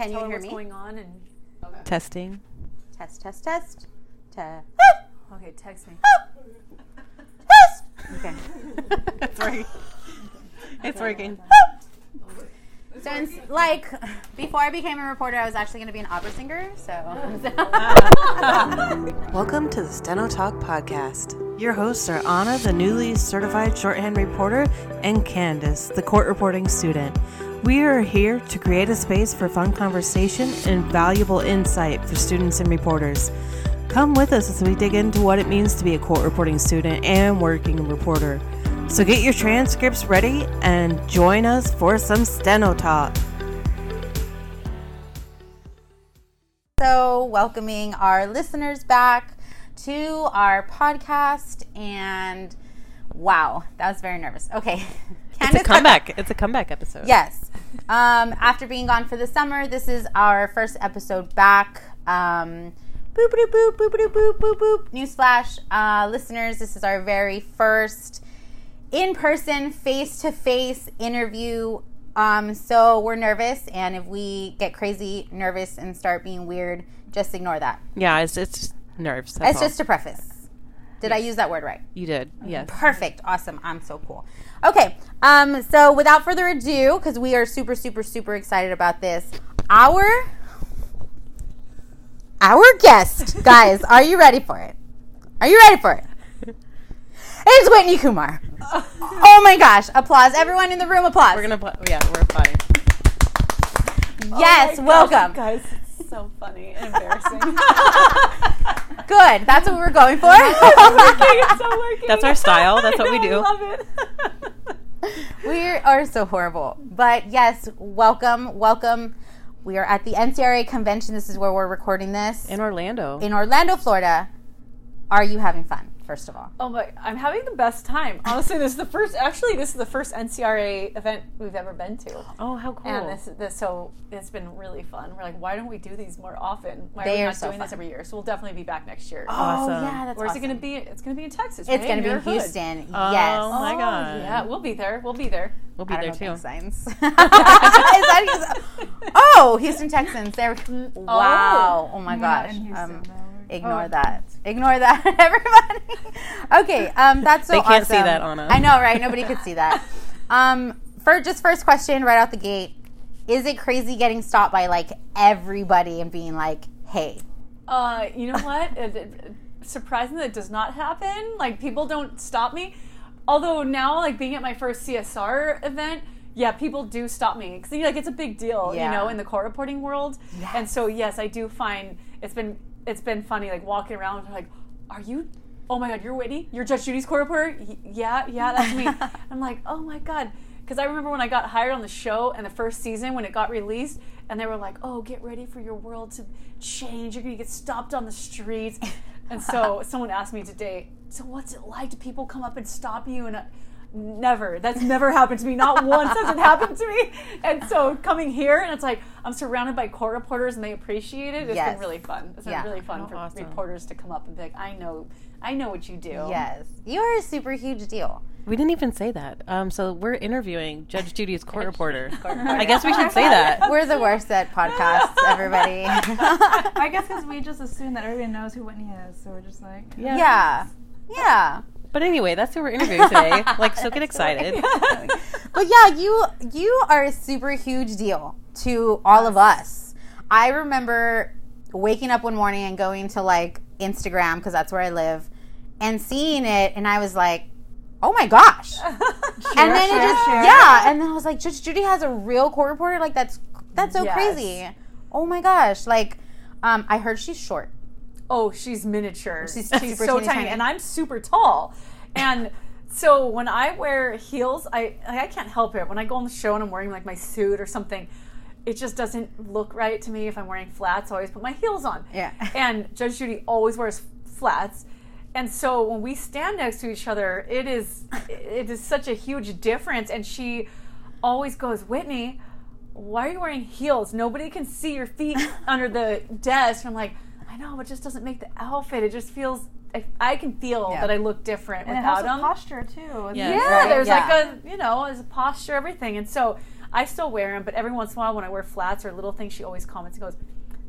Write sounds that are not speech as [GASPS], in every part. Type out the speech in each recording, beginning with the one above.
Can you tell her hear what's me? going on and Testing. Test, test, test. Test. Ah! okay, text me. Ah! Test. Okay. [LAUGHS] It's working. It's working. Ah! So, it's like before I became a reporter, I was actually going to be an opera singer. So, [LAUGHS] Welcome to the Steno Talk podcast. Your hosts are Anna, the newly certified shorthand reporter, and Candace, the court reporting student. We are here to create a space for fun conversation and valuable insight for students and reporters. Come with us as we dig into what it means to be a court reporting student and working reporter. So get your transcripts ready and join us for some Steno Talk. so welcoming our listeners back to our podcast, and wow, that was very nervous. Okay, [LAUGHS] It's a Candace- comeback. [LAUGHS] It's a comeback episode. Yes. Um, after being gone for the summer, this is our first episode back. Um, boop boop boop boop boop boop boop boop. Newsflash, uh, listeners, this is our very first in-person, face-to-face interview. Um, so we're nervous, and if we get crazy nervous and start being weird, just ignore that. Yeah, it's, it's nerves. It's all. just a preface. Did I use that word right? You did. Yes. Perfect. Awesome. I'm so cool. Okay. Um, so without further ado, because we are super, super, super excited about this, our our guest, [LAUGHS] guys, are you ready for it? Are you ready for it? [LAUGHS] It's Whitney Kumar. [LAUGHS] Oh my gosh. Applause. Everyone in the room applause. We're gonna. pl- Yeah, we're fine. yes, Oh my gosh, welcome. guys. So funny and embarrassing. Good. That's what we were going for. it's so working. That's our style. That's I what we do. I love it. We are so horrible. But yes, welcome, welcome. We are at the NCRA convention. This is where we're recording this In Orlando. in Orlando, Florida. Are you having fun? First of all, Oh my! I'm having the best time. Honestly, this is the first. Actually, this is the first NCRA event we've ever been to, oh, how cool. and this, this so it's been really fun. We're like, why don't we do these more often? Why They are we are not so doing this every year? So we'll definitely be back next year. Awesome. Oh yeah, that's Where's awesome. it going to be? It's going to be in Texas. It's right? going to be in Houston, hood. Houston. Oh, my Oh, God. Yeah, we'll be there. We'll be there. we'll be I there don't too. Texans. [LAUGHS] [LAUGHS] Is that Oh, Houston Texans. There. Wow. Oh my gosh. Um, ignore Oh. that. Ignore that, [LAUGHS] everybody. okay. Um, that's so They can't see that, Anna. I know, right? Nobody could see that. [LAUGHS] Um, for just first question right out the gate, is it crazy getting stopped by like everybody and being like, "Hey"? Uh, you know what? [LAUGHS] It, it, surprisingly, it does not happen. Like people don't stop me. Although now, like being at my first CSR event, yeah, people do stop me because like it's a big deal, Yeah. you know, in the court reporting world. And so, yes, I do find it's been it's been funny, like walking around, like, are you? Oh my God, you're Whitney. You're Judge Judy's court reporter. Yeah, yeah, that's me. [LAUGHS] I'm like, oh my God. Because I remember when I got hired on the show and the first season when it got released, and they were like, "Oh, get ready for your world to change. You're gonna get stopped on the streets." And so [LAUGHS] someone asked me today, "So what's it like? Do people come up and stop you?" And never. That's never happened to me. Not once has it happened to me. And so coming here, and it's like I'm surrounded by court reporters, and they appreciate it. It's Yes. been really fun. It's Yeah. been really fun Oh, for awesome. reporters to come up and be like, "I know, I know what you do." Yes, you are a super huge deal. We didn't even say that. Um, so we're interviewing Judge Judy's court reporter. [LAUGHS] reporter. I guess we should say that. [LAUGHS] We're the worst at podcasts, [LAUGHS] everybody. I guess because we just assume that everybody knows who Whitney is, so we're just like, yeah, yeah. But anyway, that's who we're interviewing today. [LAUGHS] Like, so get excited. [LAUGHS] But yeah, you you are a super huge deal to all of us. I remember waking up one morning and going to like Instagram because that's where I live, and seeing it, and I was like, "Oh my gosh!" [LAUGHS] and then it just share. yeah, and then I was like, "Judge Judy has a real court reporter. Like that's that's so Yes. crazy. Oh my gosh!" Like, um, I heard she's short. Oh, she's miniature. She's [LAUGHS] super so tiny, tiny. and I'm super tall. And so when I wear heels, I I can't help it. When I go on the show and I'm wearing like my suit or something, it just doesn't look right to me if I'm wearing flats. I always put my heels on. Yeah. [LAUGHS] And Judge Judy always wears flats. And so when we stand next to each other, it is it is such a huge difference. And she always goes, Whitney, why are you wearing heels? Nobody can see your feet [LAUGHS] under the desk. And I'm like, I know, it just doesn't make the outfit. It just feels. I, I can feel Yeah. that I look different and it without helps them. with posture too. Yeah. Yeah, Right, there's yeah. like a you know, there's a posture, everything, and so I still wear them, but every once in a while when I wear flats or little things, she always comments and goes,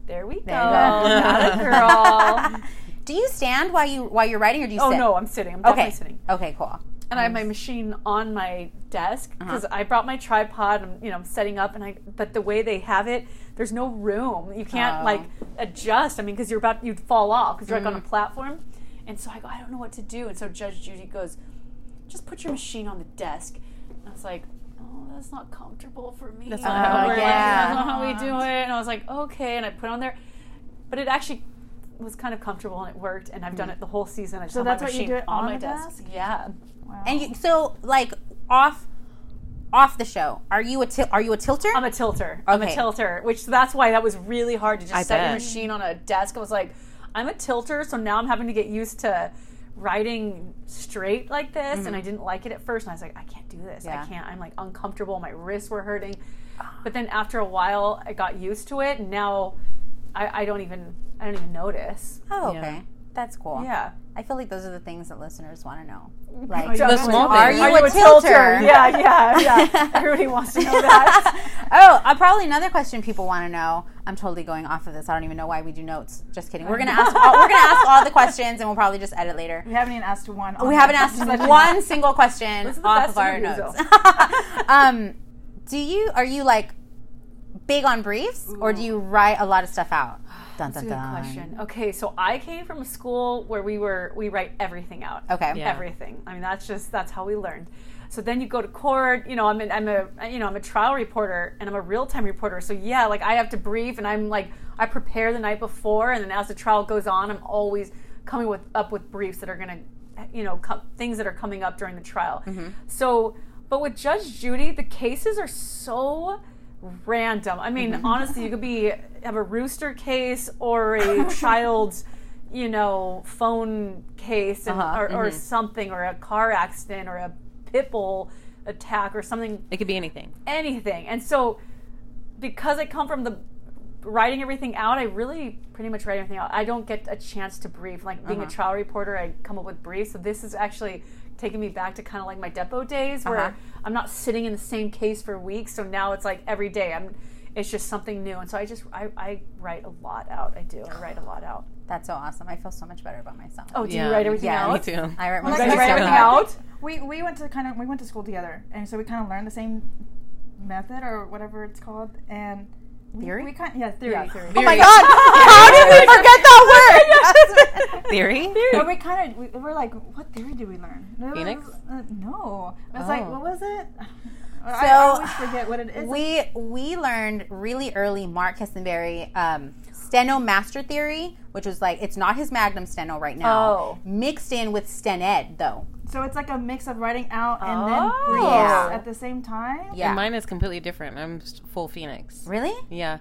"There we go, There you go. not a [LAUGHS] girl." Do you stand while you while you're writing, or do you oh sit? no, I'm sitting. I'm definitely Okay. sitting. Okay. Cool. And I have my machine on my desk uh-huh. because I brought my tripod. and you know, I'm setting up, and I. But the way they have it, there's no room. You can't Oh. like adjust. I mean, because you're about you'd fall off because you're like on a mm-hmm. platform. And so I go, I don't know what to do. And so Judge Judy goes, just put your machine on the desk. And I was like. Oh, that's not comfortable for me. That's not don't how know it where- works. That's not how we do it. And I was like, okay. And I put it on there, but it actually was kind of comfortable and it worked. And I've done mm-hmm. it the whole season. I just So that's what you do it on my desk. desk? Yeah. Wow. And you, so like off off the show, are you a til- are you a tilter? I'm a tilter. I'm a tilter, which that's why that was really hard to just I set your machine on a desk. I was like, I'm a tilter, so now I'm having to get used to writing straight like this, and mm-hmm. I didn't like it at first. And I was like, I can't do this. Yeah. I can't. I'm like uncomfortable. My wrists were hurting. Ah. But then after a while, I got used to it, and now I, I don't even I don't even notice. oh, Yeah. okay. That's cool. Yeah. I feel like those are the things that listeners want to know. Like, The Definitely. small are you Are you a a tilter? tilter? Yeah, [LAUGHS] yeah, yeah. Everybody wants to know that. [LAUGHS] oh, uh, probably another question people want to know. I'm totally going off of this. I don't even know why we do notes. Just kidding. We're gonna ask. All, we're gonna ask all the questions, and we'll probably just edit later. we haven't even asked one. We haven't asked [LAUGHS] one single question This is the off of our notes. um, do you are you like big on briefs, or do you write a lot of stuff out? Dun, That's dun, a good dun. question. Okay, so I came from a school where we were we write everything out. Okay. Yeah. Everything. I mean, that's just that's how we learned. So then you go to court. You know, I'm a, I'm a you know I'm a trial reporter and I'm a real time reporter. So yeah, like I have to brief and I'm like I prepare the night before and then as the trial goes on, I'm always coming with up with briefs that are gonna you know co- things that are coming up during the trial. Mm-hmm. So, but with Judge Judy, the cases are so random. I mean, mm-hmm. honestly, you could be have a rooster case or a [LAUGHS] child's, you know, phone case and, Uh-huh. or, or mm-hmm. something, or a car accident, or a pit bull attack, or something, It could be anything. anything. And so, because I come from the writing everything out, I really pretty much write everything out. I don't get a chance to brief. Like being a uh-huh. trial reporter, I come up with briefs. So this is actually taking me back to kind of like my depot days where Uh-huh. I'm not sitting in the same case for weeks. So now it's like every day I'm it's just something new. And so I just I, I write a lot out. I do. I write a lot out. That's so awesome. I feel so much better about myself. Oh, do Yeah, you write everything yeah, out? Me too. I write my Well, guys like, write everything out? We we went to kind of we went to school together, and so we kind of learned the same method or whatever it's called, and we, Theory? We kind yeah theory. Yeah, theory. Oh my god! [LAUGHS] How did we forget that [LAUGHS] word? Theory? But we kind of we, we're like, what theory did we learn? Was- Phoenix? uh, no, I was like Oh. what was it? I, So, I always forget what it is. we we learned really early Mark Kislingbury um, steno master theory, which was like it's not his Magnum steno right now, Oh. mixed in with stened though. so it's like a mix of writing out and Oh. then briefs Yeah. at the same time. Yeah, And mine is completely different. I'm s- full Phoenix. really? Yeah.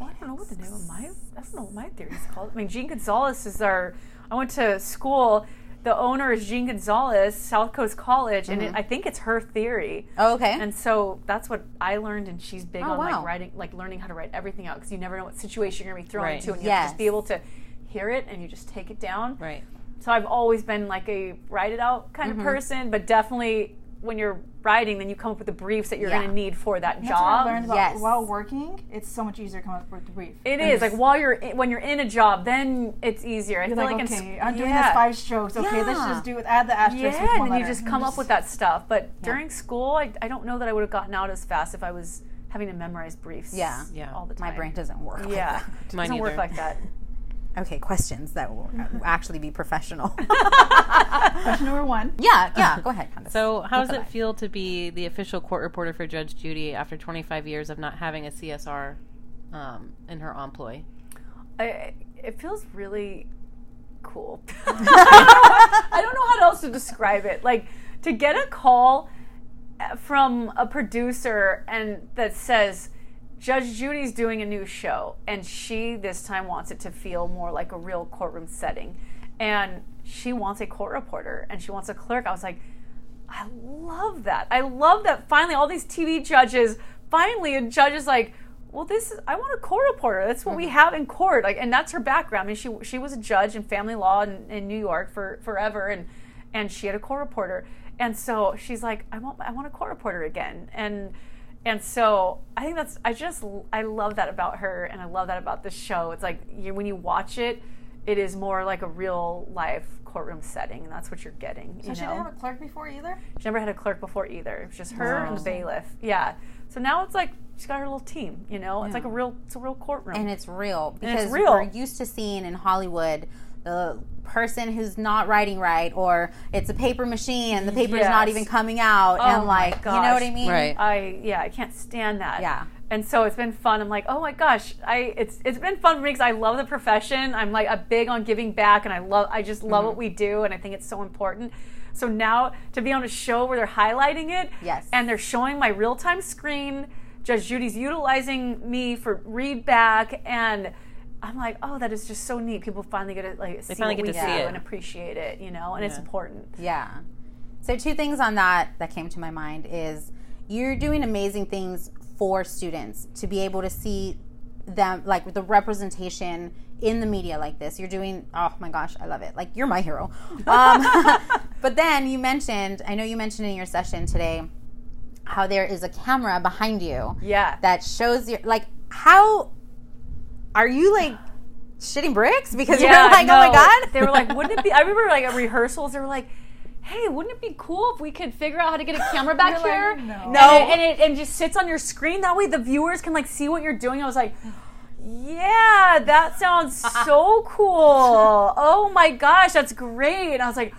I don't know what the name of my I don't know what my theory is called. I mean, Jean Gonzalez is our. I went to school. The owner is Jean Gonzalez, South Coast College, and it, I think it's her theory. Oh, okay. And so that's what I learned, and she's big Oh, on wow. like writing, like learning how to write everything out because you never know what situation you're gonna be thrown Right. into, and you have to just be able to hear it and you just take it down. Right. So I've always been like a write it out kind Mm-hmm. of person, but definitely when you're writing, then you come up with the briefs that you're Yeah. gonna need for that job. That's what I job. learned about Yes. while working. It's so much easier to come up with the brief. It is like while you're in, when you're in a job, then it's easier. I You're feel like, like, okay, in, I'm doing yeah. this five strokes. Okay, let's just do it. Add the asterisk Yeah, with and one then you just come up with that stuff. But during school, I, I don't know that I would have gotten out as fast if I was having to memorize briefs. Yeah. Yeah. all the time. My brain doesn't work. like Yeah, that. Mine doesn't work like that. Okay, questions that will actually be professional. [LAUGHS] Question number one. yeah, yeah. Go ahead. Candace. So, how does it feel to be the official court reporter for Judge Judy after 25 years of not having a CSR um, in her employ? I, it feels really cool. [LAUGHS] I don't know how else to describe it. Like to get a call uh, from a producer and that says Judge Judy's doing a new show and she this time wants it to feel more like a real courtroom setting and she wants a court reporter and she wants a clerk. I was like I love that. I love that finally all these TV judges finally a judge is like, well, this is I want a court reporter. That's what we mm-hmm. have in court. Like, and that's her background. I mean, she she was a judge in family law in, in New York for forever, and and she had a court reporter. And so she's like, I want I want a court reporter again. And and so I think that's I just I love that about her, and I love that about the show. It's like you, when you watch it, it is more like a real life courtroom setting, and that's what you're getting. So you she know, didn't have a clerk before either. she never had a clerk before either. It was just her and the bailiff. Yeah. So now it's like she's got her little team. You know, it's like a real it's a real courtroom. and it's real And it's because real. we're used to seeing in Hollywood the person who's not writing right or it's a paper machine and the paper's not Yes. even coming out Oh and my like you know what I mean? Right. I yeah, I can't stand that. Yeah. And so it's been fun. I'm like, oh my gosh, I it's it's been fun for me because I love the profession. I'm like a big on giving back, and I love I just love Mm-hmm. what we do, and I think it's so important. So now to be on a show where they're highlighting it, Yes. and they're showing my real time screen. Judge Judy's utilizing me for read back, and I'm like, oh, that is just so neat. People finally get to like see finally what get we to see do it. and appreciate it, you know, and it's important. Yeah. So two things on that that came to my mind is you're doing amazing things for students to be able to see them like the representation in the media like this. You're doing oh my gosh, I love it. Like you're my hero. [LAUGHS] Um, [LAUGHS] but then you mentioned, I know you mentioned in your session today how there is a camera behind you Yeah. that shows your like how are you like shitting bricks because you're like oh my god They were like, [LAUGHS] wouldn't it be? I remember like at rehearsals, they were like, "Hey, wouldn't it be cool if we could figure out how to get a camera back like, here? no. And No. it, and it and just sits on your screen. That way, the viewers can like see what you're doing." I was like. Yeah, that sounds [LAUGHS] so cool. Oh my gosh, that's great. And I was like,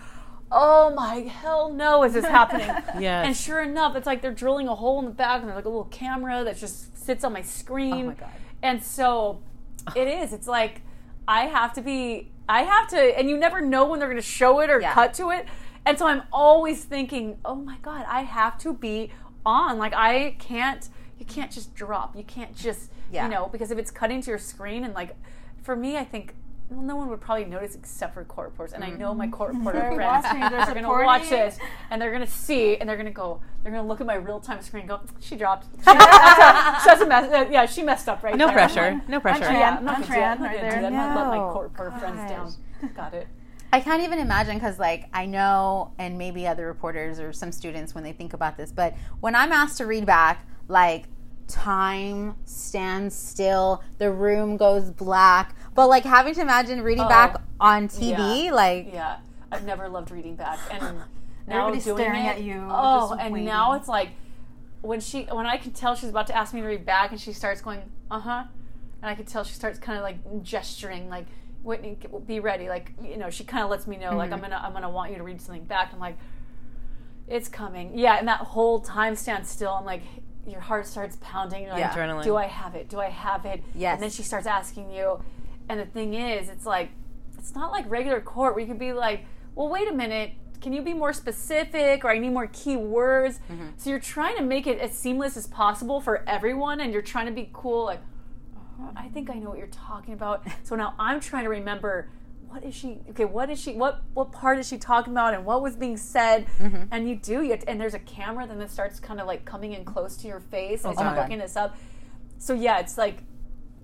oh my hell no, is this happening? [LAUGHS] Yes. And sure enough, it's like they're drilling a hole in the back and there's like a little camera that just sits on my screen. Oh my God. And so [LAUGHS] it is. It's like I have to be I have to and you never know when they're gonna show it or Yeah. cut to it. And so I'm always thinking, oh my God, I have to be on. Like I can't you can't just drop. You can't just Yeah. you know, because if it's cutting to your screen and like for me I think well, no one would probably notice except for court reporters, and I know my court reporter They're friends watching, they're are going to watch this, and they're going to see, and they're going to go, they're going to look at my real time screen, and go, she dropped, [LAUGHS] she, that's a, that's a mess, uh, yeah, she messed up right No there. pressure. No pressure. Tran. Yeah, I'm not I'm going to do that. I'm Tran not right going to do there. that. I'm not let my court reporter friends down. Got it. I can't even imagine because, like, I know, and maybe other reporters or some students when they think about this, but when I'm asked to read back, like, time stands still, the room goes black, but like having to imagine reading Oh, back on TV, yeah. like, Yeah, I've never loved reading back, and [SIGHS] now Everybody's staring it, at you, Oh, and waiting. now it's like when she when I can tell she's about to ask me to read back, and she starts going, uh huh, and I can tell she starts kind of like gesturing, like Whitney, be ready, like you know, she kind of lets me know, like I'm Mm-hmm. gonna I'm gonna want you to read something back. I'm like, it's coming, yeah, and that whole time stands still. I'm like. Your heart starts pounding. You're like, Yeah. Adrenaline. do I have it? Do I have it? Yes. And then she starts asking you, and the thing is, it's like it's not like regular court where you could be like, well, wait a minute, can you be more specific or I need more key words? Mm-hmm. So you're trying to make it as seamless as possible for everyone and you're trying to be cool, like, "Uh, I think I know what you're talking about. [LAUGHS] So now I'm trying to remember what is she okay what is she what what part is she talking about and what was being said Mm-hmm. and you do you and there's a camera then that starts kind of like coming in close to your face as my you're looking this up so yeah it's like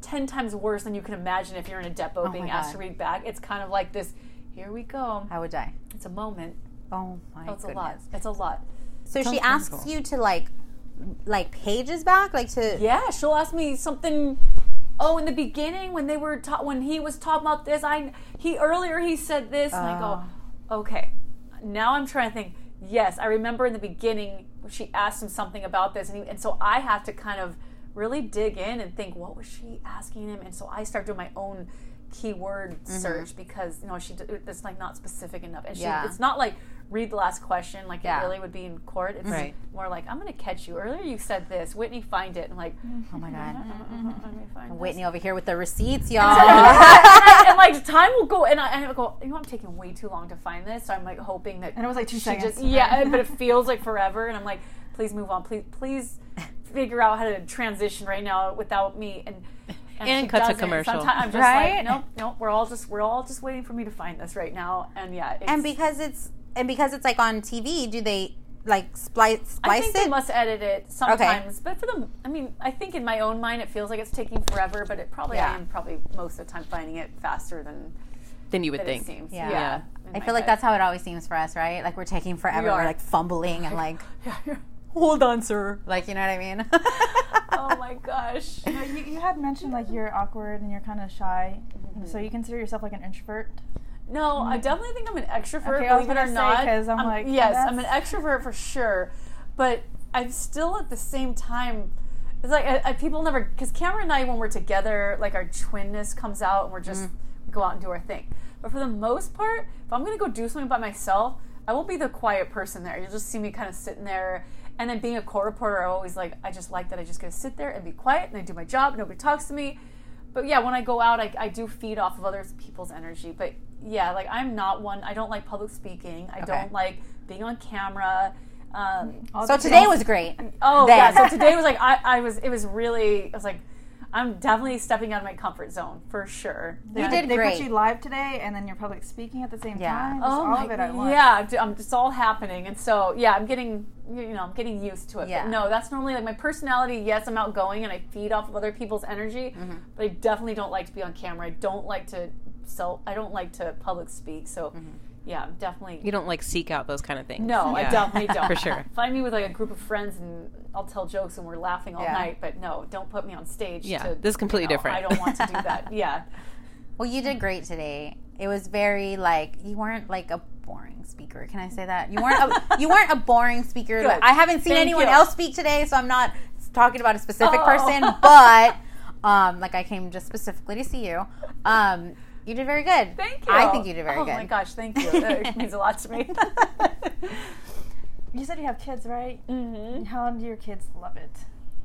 10 times worse than you can imagine if you're in a depot being Oh my asked to read back. It's kind of like this here we go. I would die. It's a moment. Oh my Oh, it's goodness. a lot. It's a lot. So she asks painful. you to like, like pages back, like to. Yeah, she'll ask me something. Oh, in the beginning when they were ta- when he was talking about this, I he earlier he said this, and I go, ah. okay. Now I'm trying to think. Yes, I remember in the beginning she asked him something about this, and, he, and so I have to kind of really dig in and think, what was she asking him? And so I start doing my own keyword mm-hmm. search because you know she it's like not specific enough, and she Yeah. it's not like read the last question like Yeah. it really would be in court. It's Right. more like I'm going to catch you. Earlier you said this, Whitney, find it, and like. Oh my god. [LAUGHS] Find this. Whitney over here with the receipts, [LAUGHS] y'all. and like time will go, and I, and I go, you know, I'm taking way too long to find this. So I'm like hoping that And it was like two seconds. just yeah, [LAUGHS] but it feels like forever, and I'm like, please move on, please, please figure out how to transition right now without me. And And she cut to doesn't. commercial. Sometimes I'm just Right? like, nope, nope. We're all just we're all just waiting for me to find this right now, and yeah, and because it's and because it's like on TV, do they like splice splice I think it? they must edit it sometimes, okay. but for them, I mean, I think in my own mind it feels like it's taking forever, but it probably Yeah. I am probably most of the time finding it faster than, Than you would than think. it seems. Yeah. Yeah, in I feel like head. that's how it always seems for us, right? Like we're taking forever, We we're like fumbling and like [LAUGHS] Yeah, hold on, sir. Like, you know what I mean? [LAUGHS] Oh my gosh. [LAUGHS] No, you, you had mentioned like you're awkward and you're kind of shy. Mm-hmm. So you consider yourself like an introvert? No, I definitely think I'm an extrovert. Okay, believe it or not, 'cause I'm like, yes, that's- I'm an extrovert for sure. But I'm still at the same time. It's like I, I, people never because Cameron and I, when we're together, like our twinness comes out, and we're just Mm. we go out and do our thing. But for the most part, if I'm gonna go do something by myself, I won't be the quiet person there. You'll just see me kind of sitting there. And then being a court reporter, I always like I just like that I just get to sit there and be quiet and I do my job. Nobody talks to me but yeah, when I go out, I, I do feed off of other people's energy. But yeah, like I'm not one. I don't like public speaking. I Okay. don't like being on camera. Um, so today was great. oh Then. yeah, so today was like [LAUGHS] I, I was. It was really. I was like, I'm definitely stepping out of my comfort zone for sure. You Yeah, did they great. put you live today, and then you're public speaking at the same Yeah. time. Just Oh all my, of it at once. yeah, d- um, it's all happening, and so yeah, I'm getting you know I'm getting used to it. Yeah. But no, that's normally like my personality. Yes, I'm outgoing and I feed off of other people's energy, Mm-hmm. but I definitely don't like to be on camera. I don't like to so I don't like to public speak. So Mm-hmm. Yeah, I'm definitely You don't like seek out those kind of things. no, I definitely [LAUGHS] don't For sure. Find me with like a group of friends and I'll tell jokes and we're laughing all Yeah. night. But no, don't put me on stage. Yeah, to, this is completely you know, different. I don't want to do that. [LAUGHS] Yeah. Well, you did great today. It was very like you weren't like a boring speaker. Can I say that? You weren't a, [LAUGHS] you weren't a boring speaker. Good. I haven't seen Thank anyone you. else speak today, so I'm not talking about a specific Oh. person, but um like I came just specifically to see you. Um you did very good. Thank you. I think you did very oh good. Oh my gosh, thank you. That [LAUGHS] means a lot to me. You said you have kids, right? hmm How do your kids love it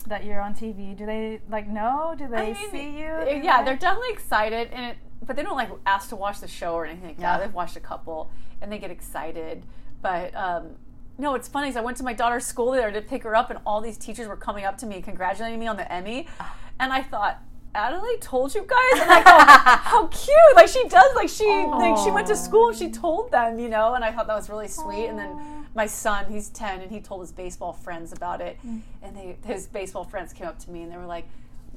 that you're on TV? Do they like know? Do they I mean, see you? uh, Do Yeah, they- they're definitely excited, and it, but they don't like ask to watch the show or anything like that. Yeah. They've watched a couple, and they get excited. But um, no, it's funny. 'cause I went to my daughter's school there to pick her up, and all these teachers were coming up to me, congratulating me on the Emmy, Ah. and I thought. Adelaide told you guys, and I go, how cute! Like she does, like she, like she went to school and she told them, you know. And I thought that was really sweet. And then my son, he's ten, and he told his baseball friends about it, mm. and they, his baseball friends came up to me and they were like,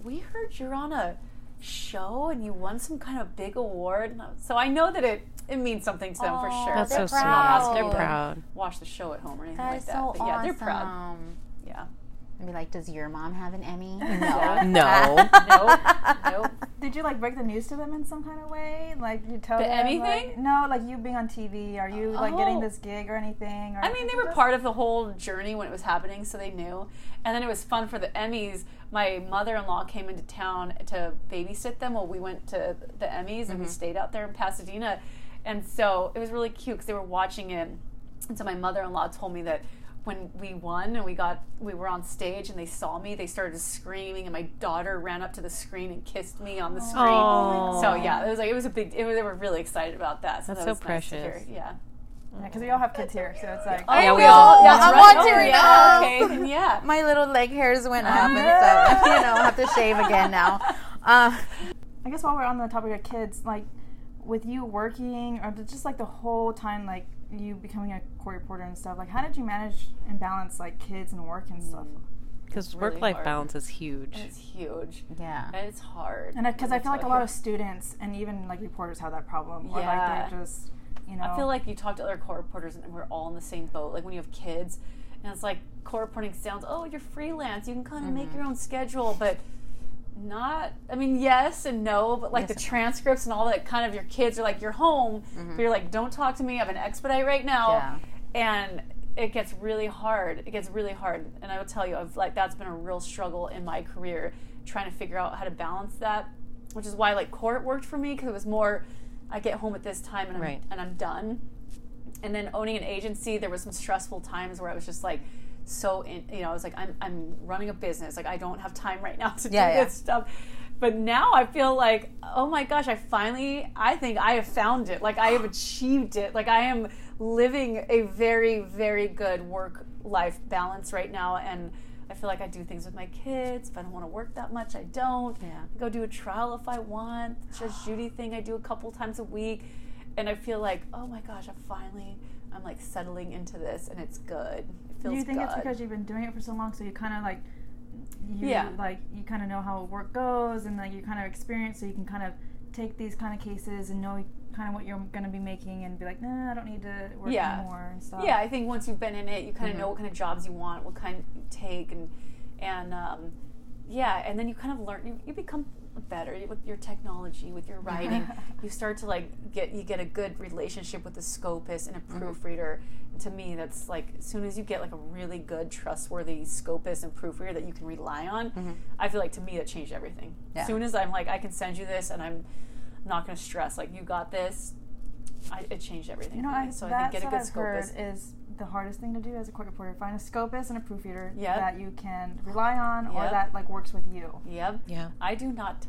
"We heard you're on a show and you won some kind of big award." And I, so I know that it it means something to them for sure. That's They're sweet. proud. They're They're proud. Watch the show at home or anything That like is that. so but yeah, awesome. they're proud. Yeah. I'd be like, does your mom have an Emmy? [LAUGHS] Yeah. No. [LAUGHS] nope. Nope. [LAUGHS] Did you like break the news to them in some kind of way? Like you tell The them Emmy like- No, like you being on TV. Are you like getting Oh. this gig or anything? Or I mean, they were part of the whole journey when it was happening, so they knew. And then it was fun for the Emmys. My mother-in-law came into town to babysit them while we went to the Emmys, and we mm-hmm. stayed out there in Pasadena. And so it was really cute because they were watching it. And so my mother-in-law told me that when we won and we got we were on stage and they saw me, they started screaming, and my daughter ran up to the screen and kissed me on the screen. Aw. So yeah, it was like it was a big. It they were really excited about that. So That's that so was nice to precious. hear. Yeah. because we all have kids here, so it's like oh, Yeah, we all- that's I right. want Oh, yeah, know. [LAUGHS] Okay, yeah. My little leg hairs went up and so You know, I have to shave again now. Uh, I guess while we're on the topic of kids, like with you working or just like the whole time, like you becoming a court reporter and stuff, like how did you manage and balance like kids and work and stuff? Because really work life hard. balance is huge. It's huge. yeah. And it's hard. And because I Let feel like a lot of students and even like reporters have that problem, or Yeah. like they're just you know. I feel like you talk to other court reporters and we're all in the same boat. Like when you have kids, and it's like court reporting sounds, oh, you're freelance, you can kind of make Mm-hmm. your own schedule, but not. I mean, yes and no, but like the transcripts and all that kind of your kids are like, you're home, but you're like, don't talk to me. I have an expedite right now, Mm-hmm. Yeah. and it gets really hard. It gets really hard, and I will tell you, I've like that's been a real struggle in my career trying to figure out how to balance that, which is why like court worked for me because it was more. I get home at this time and I'm, Right. and I'm done. And then owning an agency, there was some stressful times where I was just like so in, you know, I was like I'm I'm running a business, like I don't have time right now [LAUGHS] to Yeah, do yeah. this stuff. But now I feel like, oh my gosh, I finally I think I have found it. Like I have achieved it. Like I am living a very very good work life balance right now and I feel like I do things with my kids. If I don't want to work that much, I don't. Yeah. I go do a trial if I want. Judge Judy thing I do a couple times a week. And I feel like, oh my gosh, I finally I'm like settling into this and it's good. Feels Do you think good. it's because you've been doing it for so long, so you kind of like, you, Yeah. like you kind of know how work goes, and like you kind of experience, so you can kind of take these kind of cases and know kind of what you're going to be making and be like, nah, I don't need to work Yeah. anymore and stuff. Yeah, I think once you've been in it, you kind of know what kind of jobs you want, what kind you take, and and um, yeah, and then you kind of learn. You, you become better with your technology, with your writing. [LAUGHS] you start to like get you get a good relationship with the scopist and a mm-hmm. proofreader. And to me, that's like as soon as you get like a really good, trustworthy scopist and proofreader that you can rely on, mm-hmm. I feel like to me that changed everything. Yeah. As soon as I'm like, I can send you this, and I'm not going to stress. Like you got this. I, it changed everything. You know. I, so I think get a good scopist. is the hardest thing to do as a court reporter. Find a scopist and a proofreader Yep. that you can rely on or Yep. that like works with you. Yep. Yeah. I do not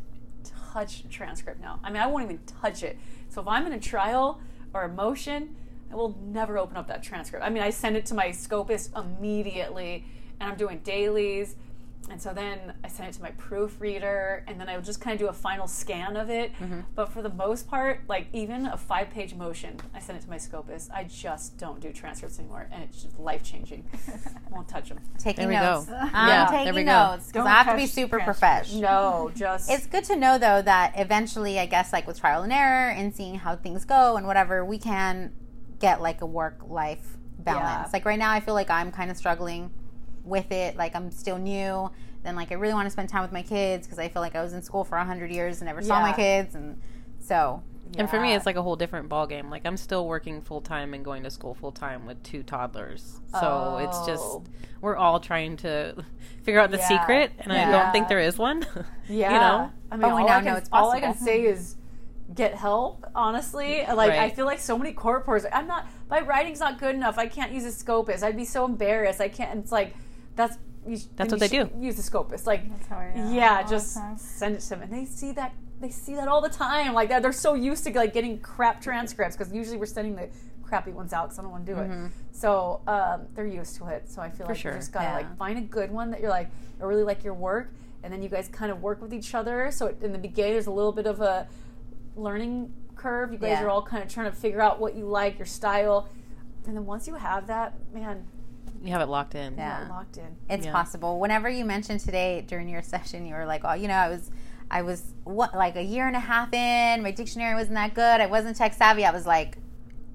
touch transcript now. I mean, I won't even touch it. So if I'm in a trial or a motion, I will never open up that transcript. I mean, I send it to my scopist immediately, and I'm doing dailies. And so then I send it to my proofreader, and then I will just kind of do a final scan of it. Mm-hmm. But for the most part, like even a five page motion, I send it to my scopist. I just don't do transcripts anymore, and it's just life changing. [LAUGHS] Won't touch them. Taking There we notes. go. I'm Yeah, taking there we go. notes because Don't I have to be super professional. No, just It's good to know though that eventually, I guess, like with trial and error and seeing how things go and whatever, we can get like a work life balance. Yeah. Like right now, I feel like I'm kind of struggling with it. Like I'm still new. Then like I really want to spend time with my kids because I feel like I was in school for hundred years and never saw my kids, and so And for me, it's like a whole different ballgame. Like I'm still working full time and going to school full time with two toddlers. So it's just Oh. we're all trying to [LAUGHS] figure out the Yeah. secret, and I don't think there is one. [LAUGHS] Yeah. you know, I mean, But we all, now I know can, it's all I can say is get help, honestly. Like, I feel like so many court reporters, I'm not, my writing's not good enough. I can't use a scopist. I'd be so embarrassed. I can't, it's like, that's, you, That's what you they do. Use the scopist. Like, That's how I am. yeah, all just send it to them. And they see that, they see that all the time. Like, they're so used to like getting crap transcripts because usually we're sending the crappy ones out because I don't want to do it. So um, they're used to it. So I feel like sure. you just gotta Yeah. like find a good one that you're like, I really like your work, and then you guys kind of work with each other. So in the beginning, there's a little bit of a learning curve. You guys Yeah. are all kind of trying to figure out what you like, your style, and then once you have that, man, you have it locked in. Yeah. you're locked in. it's Yeah. possible. Whenever you mentioned today during your [LAUGHS] session, you were like, "Oh, you know, I was, I was what like a year and a half in. My dictionary wasn't that good. I wasn't tech savvy." I was like,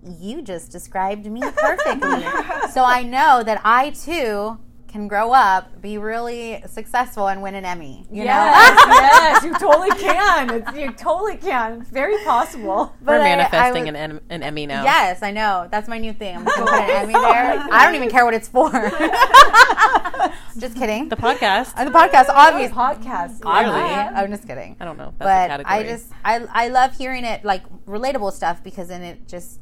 "You just described me [LAUGHS] perfectly." so I know that I too can grow up, be really successful, and win an Emmy. You yes, know. [LAUGHS] yes, you totally can. It's, you totally can. It's very possible. But We're I- I manifesting would- an, an Emmy now. Yes, I know. That's my new thing. I'm just gonna put an [LAUGHS] Emmy there. I don't even care what it's for. [LAUGHS] just kidding. The podcast. Uh, the podcast, obviously. podcast. Clearly. Yeah. I'm just kidding. I don't know. That's but a. I just I I love hearing it like relatable stuff because then it just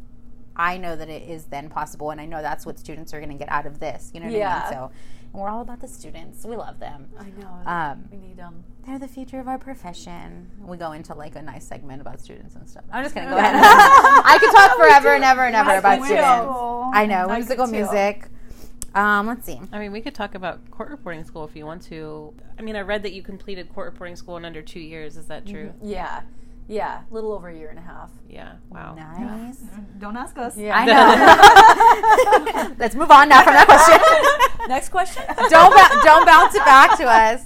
I know that it is then possible and I know that's what students are going to get out of this. You know what I mean? So and we're all about the students. We love them. I know. Um, we need them. they're the future of our profession. We go into like a nice segment about students and stuff. I'm just gonna go ahead. [LAUGHS] I could talk [LAUGHS] forever and ever and ever I about could students. too. I know I whimsical music. Um, let's see. I mean, we could talk about court reporting school if you want to. I mean, I read that you completed court reporting school in under two years. Is that true? Yeah, yeah, a little over a year and a half. Yeah. Wow. Nice. Mm-hmm. Don't ask us. Yeah. I [LAUGHS] know. [LAUGHS] let's move on now from that question. [LAUGHS] Next question. don't ba- don't bounce it back to us.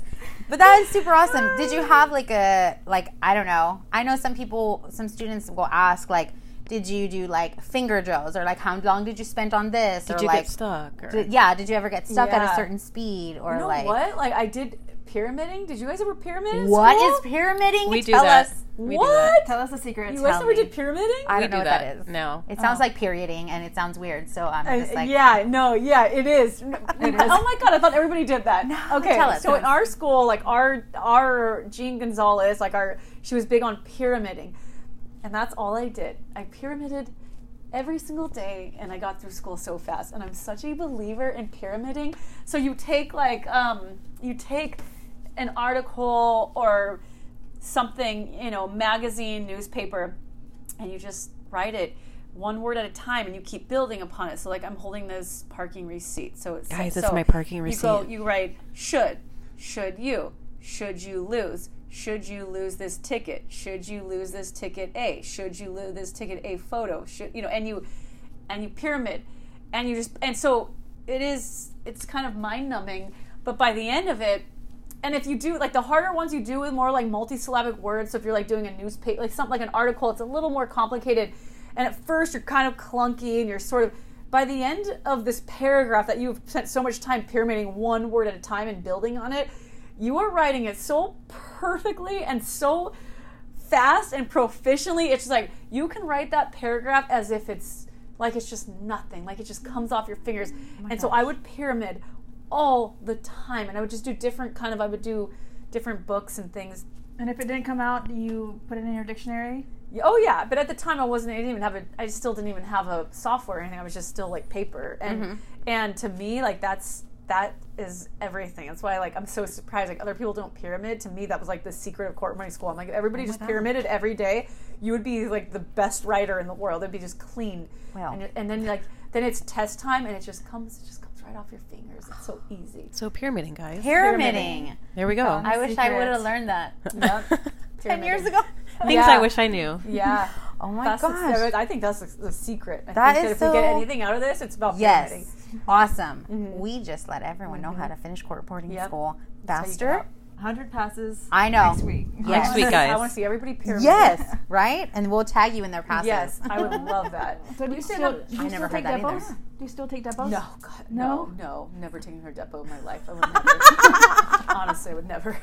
But that is super awesome. Did you have like a like I don't know. I know some people, some students will ask like, did you do like finger drills or like how long did you spend on this Did or you like get stuck? Or? did- yeah, did you ever get stuck at a certain speed or You know like what? Like I did pyramiding. Did you guys ever pyramid? in what school? is pyramiding? we do Tell that. us. We what? do that. Tell us the secret. You guys Tell ever did pyramiding? I don't know do what that, that is. No. It sounds Oh. like perioding and it sounds weird. So I'm Uh, just like yeah, no, yeah, it is. [LAUGHS] Oh my god, I thought everybody did that. okay, tell us, so in our school, like our our Jean Gonzalez, like our she was big on pyramiding, and that's all I did. I pyramided every single day, and I got through school so fast. And I'm such a believer in pyramiding. So you take like um, you take an article or something, you know, magazine, newspaper, and you just write it one word at a time and you keep building upon it. So like I'm holding this parking receipt. So it's Guys, so it's my parking receipt. You go you write should, should you, should you lose, should you lose this ticket, should you lose this ticket A, should you lose this ticket A photo, should you know, and you and you pyramid and you just and so it is it's kind of mind numbing, but by the end of it and if you do like the harder ones you do with more like multi-syllabic words so if you're like doing a newspaper like something like an article it's a little more complicated. And at first you're kind of clunky and you're sort of by the end of this paragraph that you've spent so much time pyramiding one word at a time and building on it you are writing it so perfectly and so fast and proficiently it's just like you can write that paragraph as if it's like it's just nothing like it just comes off your fingers. Oh and so i would pyramid all the time and i would just do different kind of i would do different books and things. And if it didn't come out, do you put it in your dictionary? oh yeah but at the time i wasn't i didn't even have a i still didn't even have a software or anything i was just still like paper. And mm-hmm. and to me like that's that is everything. That's why like i'm so surprised like other people don't pyramid. To me that was like the secret of court money school. I'm like if everybody oh just pyramided every day. You would be like the best writer in the world. It'd be just clean. Wow. and, and then like then it's test time and it just comes it just comes right off your fingers it's so easy So pyramiding, guys. Pyramiding. There we go. I wish I would have learned that [LAUGHS] Yep. ten years ago. Things Yeah. I wish I knew. yeah [LAUGHS] Oh my that's the- gosh. I think that's the, the secret. I That think is that if we get so- anything out of this, it's about pyramiding. Yes. Awesome. Mm-hmm. We just let everyone know mm-hmm. how to finish court reporting Yep. school That's how you faster. Get out. 100 passes. I know. Next week. Yes. [LAUGHS] Next week, [LAUGHS] guys. I want to see everybody pyramid. Yes, [LAUGHS] right? And we'll tag you in their passes. Yes, I would love that. So do you still, still- do you I still never take heard that depots? either. Do you still take depots? No, God, No? no, no, never taking her depot in my life. I would never. Honestly, I would never.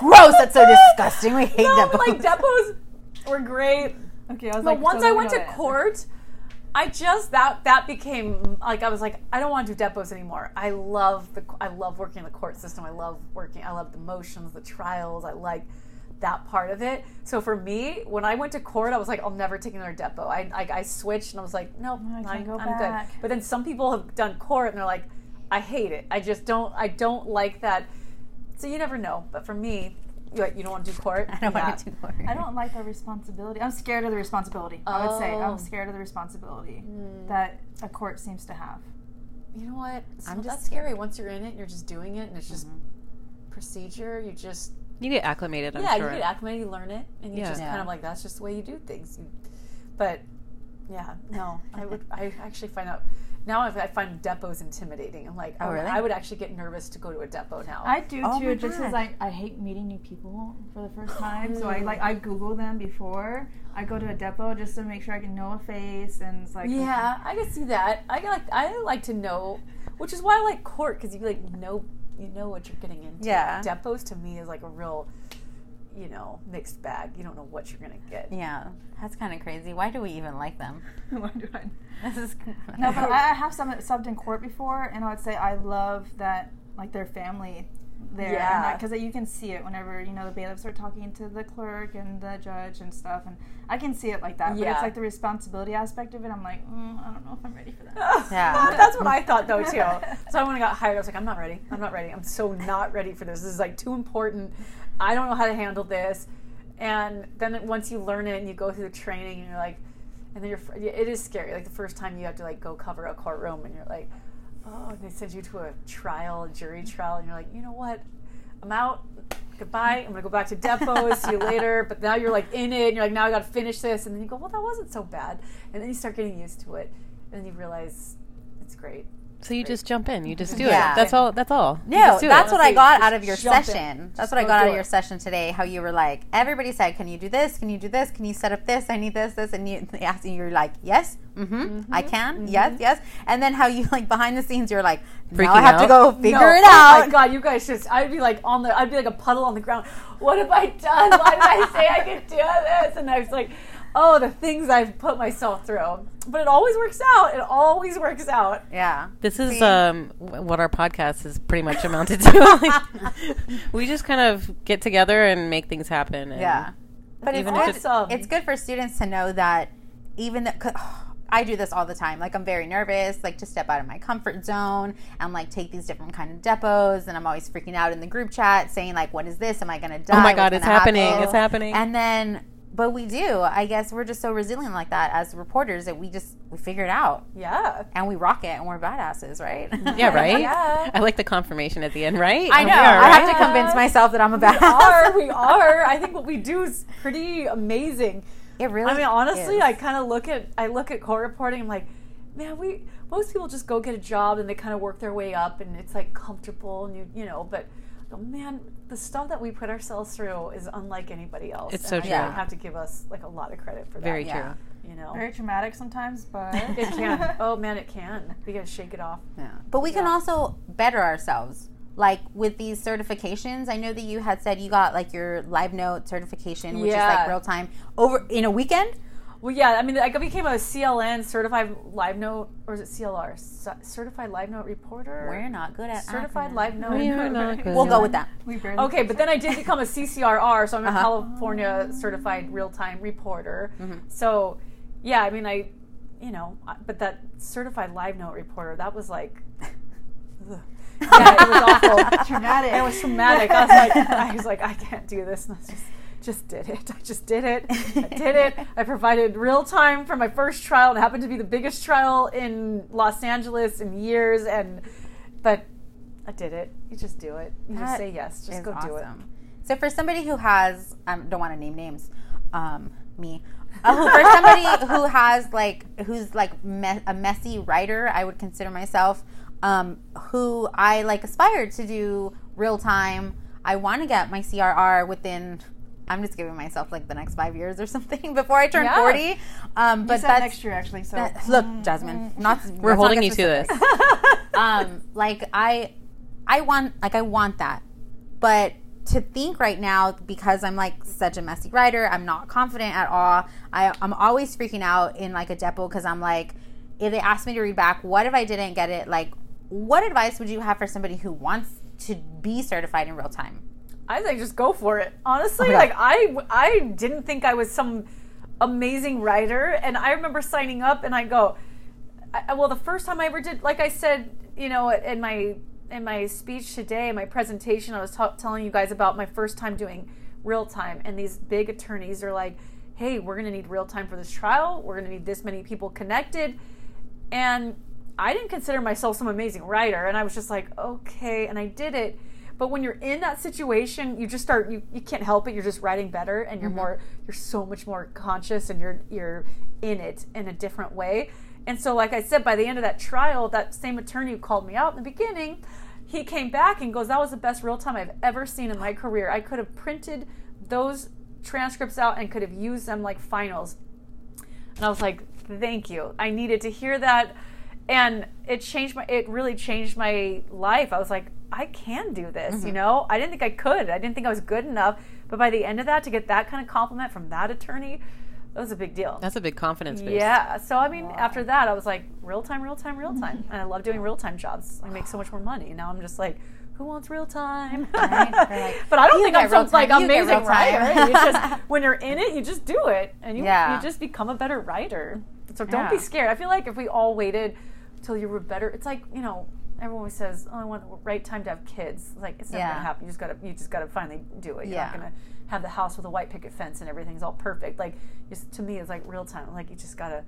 Gross. That's so disgusting. We hate no, that. but, like depots were great. Okay, I was But like, once so I went to that. court, I just that that became like I was like I don't want to do depots anymore. I love the I love working in the court system. I love working. I love the motions, the trials. I like that part of it. So for me, when I went to court, I was like, I'll never take another depot. I I, I switched and I was like, nope, I can't I'm, go I'm back. good. But then some people have done court and they're like, I hate it. I just don't. I don't like that. So you never know. But for me, you, you don't want to do court. [LAUGHS] I don't Yeah. want to do court. I don't like the responsibility. I'm scared of the responsibility. I would say Oh. I'm scared of the responsibility hmm. that a court seems to have. you know what? So I'm just that's scary. Once you're in it, you're just doing it, and it's just mm-hmm. procedure. You just You get acclimated, I'm yeah, sure. you get acclimated, you learn it, and you Yeah. just Yeah. kind of like that's just the way you do things. But yeah, no, I would. [LAUGHS] I actually find out now. I I find depots intimidating. I'm like, Oh, I would- really? I would actually get nervous to go to a depot now. I do Oh too, just because I, I hate meeting new people for the first time. So I oh. like I Google them before I go to a depot just to make sure I can know a face and it's like yeah, I can see that. I like. I like to know, which is why I like court because you like know you know what you're getting into. Yeah. depots to me is like a real, you know, mixed bag. You don't know what you're gonna get. Yeah, that's kind of crazy. Why do we even like them? [LAUGHS] Why do I? [LAUGHS] This is No, [LAUGHS] but I I have some subbed in court before, and I would say I love that like their family there, Yeah. because you can see it whenever you know the bailiffs are talking to the clerk and the judge and stuff, and I can see it like that. Yeah. But it's like the responsibility aspect of it. I'm like, mm, I don't know if I'm ready for that. Yeah. that's what I thought though too. So when I got hired, I was like, I'm not ready. I'm not ready. I'm so not ready for this. This is like too important. I don't know how to handle this. And then once you learn it and you go through the training, and you're like, and then you're, it is scary. Like the first time you have to like go cover a courtroom, and you're like, oh, and they send you to a trial, a jury trial, and you're like, you know what? I'm out. Goodbye. I'm gonna go back to depots. [LAUGHS] See you later. But now you're like in it, and you're like, now I got to finish this, and then you go, well, that wasn't so bad, and then you start getting used to it, and then you realize it's great. So you just jump in. You just do Yeah. it. That's all. That's all. You No, just do it. that's what I got out of your jump in. session. That's Just what I got out of your session today. How you were like, everybody said, "Can you do this? Can you do this? Can you set up this? I need this, this," and you they asked you, you're like, "Yes, mm-hmm, I can, yes, yes." And then how you like behind the scenes, you're like, Freaking "Now I Freaking have to go figure No, it Oh my god, you guys just I'd be like on the I'd be like a puddle on the ground. What have I done? Why did I say I could do this? And I was like, oh, the things I've put myself through. But it always works out. It always works out. Yeah, This is See? um, what our podcast is pretty much amounted to. Like, [LAUGHS] [LAUGHS] we just kind of get together and make things happen. And yeah. But it's Even it's- Awesome. It's good for students to know that even that. 'cause [SIGHS] I do this all the time. Like I'm very nervous, like to step out of my comfort zone and like take these different kind of depots. And I'm always freaking out in the group chat, saying like, "What is this? Am I going to die? Oh my What's God, it's happening. happen?" It's happening. And then, but we do. I guess we're just so resilient like that as reporters that we just we figure it out Yeah. and we rock it and we're badasses, right? Yeah, right? Yeah. I like the confirmation at the end, right? I know. We are, I have to convince myself that I'm a badass. We badass. are, we [LAUGHS] are. I think what we do is pretty amazing. It really. I mean, honestly, is. I kind of look at I look at court reporting. I'm like, man, we most people just go get a job and they kind of work their way up, and it's like comfortable, and you you know. But oh, man, the stuff that we put ourselves through is unlike anybody else. It's and so I true. really have to give us like a lot of credit for that. Very Yeah. true. You know, Very traumatic sometimes, but [LAUGHS] it can. [LAUGHS] Oh man, it can. We gotta shake it off. Yeah. But we can also better ourselves. Like with these certifications, I know that you had said you got like your live note certification, which is like real time over in a weekend. Well, yeah. I mean, I became a CLN certified live note, or is it CLR? C- certified live note reporter. We're not good at certified acronyms. live note. We are not good. We'll go with that. Okay, but then I did become a CCRR, so I'm a Uh-huh. California certified real time reporter. Mm-hmm. So, yeah, I mean, I, you know, but that certified live note reporter, that was like, [LAUGHS] yeah, it was awful. [LAUGHS] Traumatic. It was traumatic. I was like, I was like, I can't do this. I just, did it. I just did it. I did it. I provided real time for my first trial. It happened to be the biggest trial in Los Angeles in years. And, but I did it. You just do it. You just say yes. Just go do it. So for somebody who has, um, don't want to name names, um, me. Uh, [LAUGHS] for somebody who has like, who's like me- a messy writer, I would consider myself. Um, who I like aspire to do real time. I want to get my CRR within. I'm just giving myself like the next five years or something [LAUGHS] before I turn Yeah. 40. Um, But that's next year actually. So that- look, Jasmine, not We're holding you to this. [LAUGHS] um, like I, I want, like I want that, but to think right now because I'm like such a messy writer, I'm not confident at all. I, I'm always freaking out in like a depo because I'm like, if they ask me to read back, what if I didn't get it? Like, what advice would you have for somebody who wants to be certified in real time? I think just go for it. Honestly, oh Okay. like I I didn't think I was some amazing writer, and I remember signing up, and I go, I, well, the first time I ever did, like I said, you know, in my in my speech today, my presentation, I was ta- telling you guys about my first time doing real time, and these big attorneys are like, hey, we're gonna need real time for this trial. We're gonna need this many people connected, and I didn't consider myself some amazing writer, and I was just like, okay, and I did it. But when you're in that situation, you just start you, you can't help it. You're just writing better and you're mm-hmm. more you're so much more conscious and you're you're in it in a different way. And so like I said, by the end of that trial, that same attorney who called me out in the beginning, he came back and goes, That was the best real time I've ever seen in my career. I could have printed those transcripts out and could have used them like finals. And I was like, thank you. I needed to hear that. And it changed my, it really changed my life. I was like, I can do this, you mm-hmm. know? I didn't think I could. I didn't think I was good enough. But by the end of that, to get that kind of compliment from that attorney, that was a big deal. That's a big confidence boost. Yeah. So I mean, after that, I was like, real time, real time, real time, mm-hmm. and I love doing real time jobs. I make so much more money. Now I'm just like, who wants real time? Right? Like, [LAUGHS] but I don't think I'm real like you amazing real time." writer. You just [LAUGHS] when you're in it, you just do it, and you Yeah. you just become a better writer. So don't Yeah. be scared. I feel like if we all waited till you were better, it's like you know. Everyone always says, "Oh, I want the right time to have kids." Like it's never Yeah. gonna happen. You just gotta, you just gotta finally do it. You're Yeah. not gonna have the house with a white picket fence and everything's all perfect. Like, just, to me, it's like real time. Like you just gotta,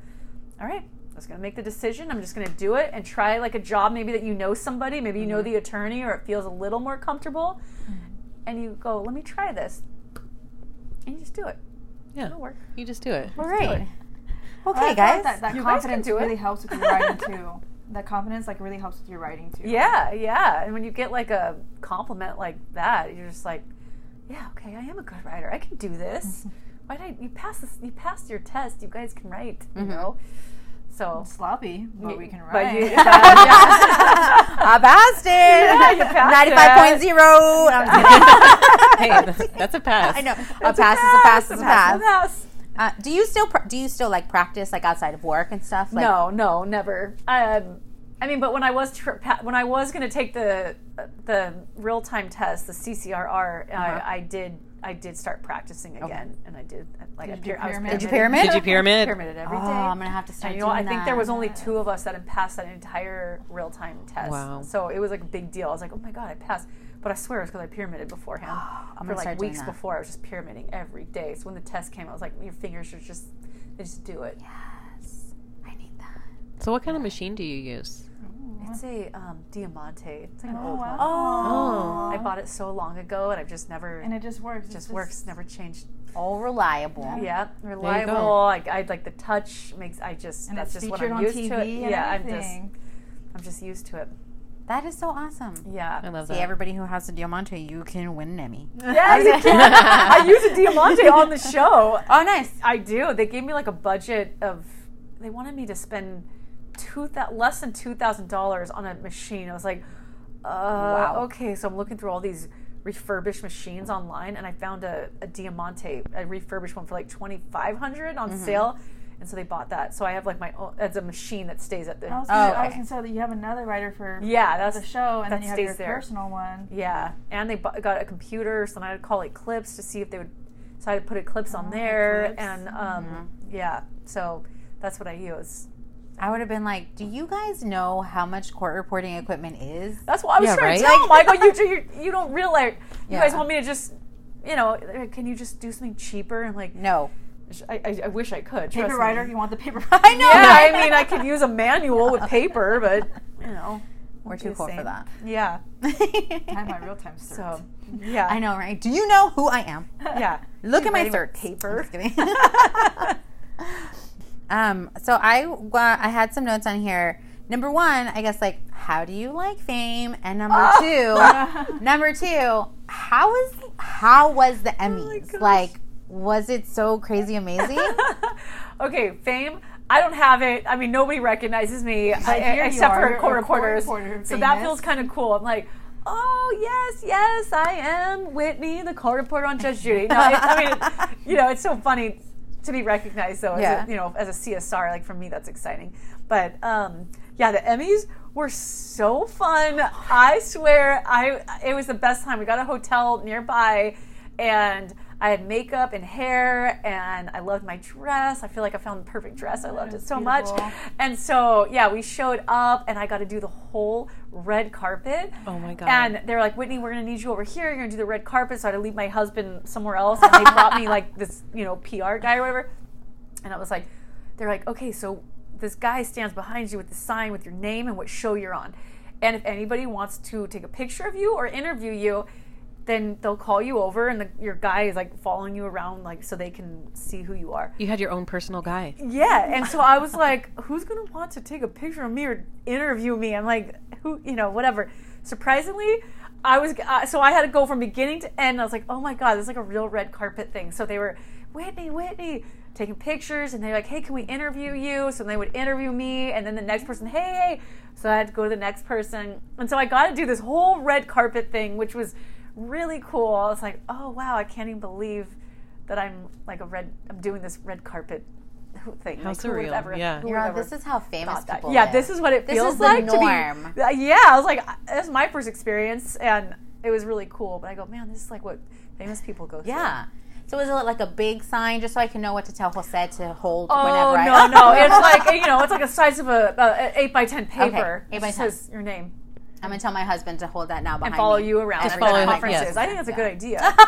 all right, I was gonna make the decision. I'm just gonna do it and try like a job maybe that you know somebody, maybe you know Mm-hmm. the attorney, or it feels a little more comfortable, and you go, let me try this, and you just do it. Yeah. It'll work. You just do it. All do right. Okay, guys. That, that You guys confidence it. really helps with your writing too. That confidence like really helps with your writing too. Yeah, yeah. And when you get like a compliment like that, you're just like, yeah, okay, I am a good writer. I can do this. Mm-hmm. Why did I? You pass this. You passed your test. You guys can write. You mm-hmm. know. So. Sloppy, but we can write. you, [LAUGHS] yeah. [LAUGHS] I passed it. Yeah, [LAUGHS] Ninety-five point zero. hey, that's, that's a pass. I know. A pass is a pass is a pass. Pass. Uh, do you still pr- do you still like practice like outside of work and stuff? Like, no, no, never. Um, I mean, but when I was tr- pa- when I was going to take the the real time test, the CCRR, Uh-huh. I, I did I did start practicing again, and I did like Did I you pyra- do I was pyramid? Did you pyramid? Did you pyramid? pyramided every day. Oh, I'm gonna have to start And you know, I think that. there was only two of us that had passed that entire real time test. Wow. So it was like a big deal. I was like, oh my god, I passed. But I swear it was because I pyramided beforehand. [GASPS] I'm For like weeks before, I was just pyramiding every day. So when the test came, I was like, your fingers are just, they just do it. Yes, I need that. So, what kind of machine do you use? It's a um, Diamante. It's like an Oh, old wow. one. Oh. I bought it so long ago, and I've just never, and it just works. it It's just works, never changed. All reliable. Yeah, go. reliable. I, I like the touch makes. I just And that's it's just what I'm on used TV to it. and Yeah, I'm just. I'm just used to it. That is so awesome. Yeah. I love See, that. everybody who has a Diamante, you can win an Emmy. [LAUGHS] Yeah, you [LAUGHS] can. I use a Diamante on the show. [LAUGHS] Oh, nice. I do. They gave me like a budget of. They wanted me to spend two thou- less than two thousand dollars on a machine. I was like, uh, Wow. okay. So I'm looking through all these refurbished machines online, and I found a, a Diamante, a refurbished one for like twenty five hundred on Mm-hmm. sale. And so they bought that. So I have like my own. It's a machine that stays at the. I was Oh, gonna, I was gonna say that you have another writer for yeah, that's the show, and then you have your there. personal one. Yeah, and they bu- got a computer, so then I would call it clips to see if they would. So I would put it clips on Oh, there, clips. and um, yeah, so that's what I use. I would have been like, "Do you guys know how much court reporting equipment is?" That's what I was Yeah, trying right? to tell them. I go, you, [LAUGHS] you, you don't realize. You Yeah. guys want me to just, you know, can you just do something cheaper? And like, No. I, I, I wish I could. Paper writer, Me. you want the paper? [LAUGHS] I know. Yeah. [LAUGHS] I mean, I could use a manual with paper, but you know, We're too the cool for that. Yeah. [LAUGHS] I have my real time cert. So, yeah. I know, right? Do you know who I am? Yeah. Look at my Writing. Paper. I'm just kidding. um, so I uh, I had some notes on here. Number one, I guess like how do you like fame? And number Oh. two, number two, how was how was the Oh Emmys? gosh. like, was it so crazy amazing? [LAUGHS] okay, fame. I don't have it. I mean, nobody recognizes me [LAUGHS] I- here you except for court reporters. reporter, so that feels kind of cool. I'm like, oh yes, yes, I am Whitney, the court reporter on Judge Judy. No, it, I mean, [LAUGHS] you know, it's so funny to be recognized though. As Yeah. a, you know, as a CSR, like for me, that's exciting. But um, yeah, the Emmys were so fun. I swear, I it was the best time. We got a hotel nearby, and I had makeup and hair, and I loved my dress. I feel like I found the perfect dress. I loved it so much. And so, yeah, we showed up, and I got to do the whole red carpet. Oh my God. And they're like, Whitney, we're gonna need you over here. You're gonna do the red carpet. So I had to leave my husband somewhere else, and they brought me like this, you know, PR guy or whatever. And I was like, they're like, okay, so this guy stands behind you with the sign with your name and what show you're on. And if anybody wants to take a picture of you or interview you, then they'll call you over, and the, your guy is like following you around, like so they can see who you are. You had your own personal guy. Yeah, and so I was like, [LAUGHS] who's gonna want to take a picture of me or interview me? I'm like, who, you know, whatever. Surprisingly, I was uh, so I had to go from beginning to end. I was like, oh my god, this is like a real red carpet thing. So they were Whitney, Whitney, taking pictures, and they're like, hey, can we interview you? So they would interview me, and then the next person, hey, hey. So I had to go to the next person, and so I got to do this whole red carpet thing, which was really cool. I was like, oh wow, I can't even believe that I'm like a red. I'm doing this red carpet [LAUGHS] thing. How like, surreal, ever- yeah. who You're have this is how famous thought that? people. Yeah, live. this is what it This feels is the like norm. to be. [LAUGHS] Yeah, I was like, that's my first experience, and it was really cool. But I go, man, this is like what famous people go through. Yeah. So is it like a big sign just so I can know what to tell Jose to hold Oh whenever I no, no! [LAUGHS] It's like you know, it's like the size of a, a eight by ten paper. Okay, eight by 10. says your name I'm gonna tell my husband to hold that now behind and follow me. you around Just follow the conferences. yes. I think that's a Yeah. good idea. [LAUGHS]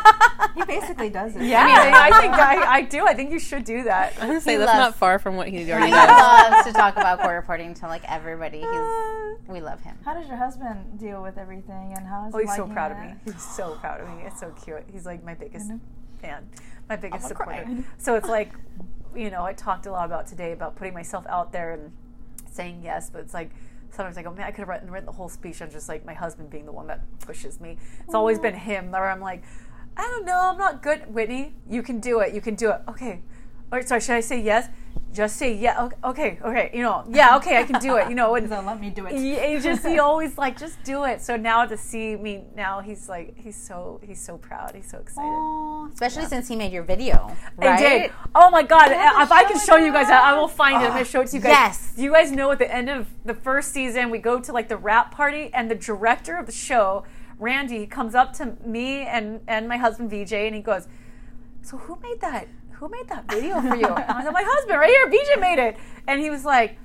He basically does it. yeah, I think I, I do. I think you should do that. I was gonna say He that's loves- not far from what he already does. He does. loves to talk about court reporting to like everybody. He's Uh, we love him. How does your husband deal with everything, and how is Oh, he's so liking proud of it? me. He's so proud of me. It's so cute. He's like my biggest fan, my biggest I'm supporter. cry. So it's like, you know, I talked a lot about today about putting myself out there and saying yes, but it's like sometimes I go, man, I could have written, written the whole speech on just like my husband being the one that pushes me. It's always been him where I'm like, I don't know, I'm not good. Whitney, you can do it. You can do it. Okay. Right, sorry, should I say yes? Just say yeah. Okay, okay. You know, yeah, okay, I can do it. You know, and [LAUGHS] let me do it. he, he just he always like just do it. So now to see me now, he's like he's so he's so proud. He's so excited. Aw, especially since he made your video. I Right? did. Oh my god! If I can show you guys. I I will find it. I'm gonna show it to you guys. Yes. Do you guys know at the end of the first season, we go to like the wrap party, and the director of the show, Randy, comes up to me and and my husband VJ, and he goes, "So who made that? Who made that video for you?" And I was "My husband, right here. VJ made it." And he was like,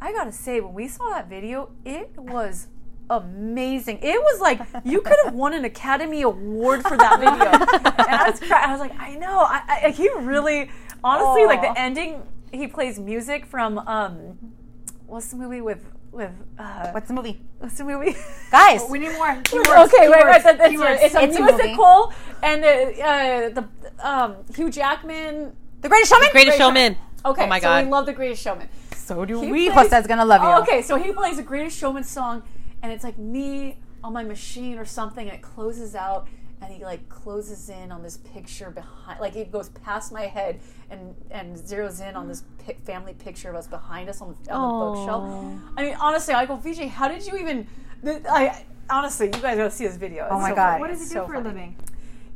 "I gotta say, when we saw that video, it was." Amazing! It was like you could have won an Academy Award for that video, [LAUGHS] and I was, I was like, I know, I, I, like, he really, honestly, like the ending. He plays music from um, what's the movie with with uh, What's the movie? what's the movie? [LAUGHS] Guys, We need more. okay, Keywords, wait, wait, that, that's keywords. it. It's a It's a movie. musical, and the uh, the um, Hugh Jackman. The Greatest Showman? The Greatest Showman. Okay, Oh my so God. we love the Greatest Showman. So do He we. plays- Jose's gonna love you. Oh, okay, so he plays the Greatest Showman song, and it's like me on my machine or something, and it closes out. And he like closes in on this picture behind, like it goes past my head and and zeroes in on this pi- family picture of us behind us on, the- on the bookshelf. I mean, honestly, I go, VJ, how did you even? th- I honestly, you guys gotta see this video. Oh my so God. funny. What does he do so for a living?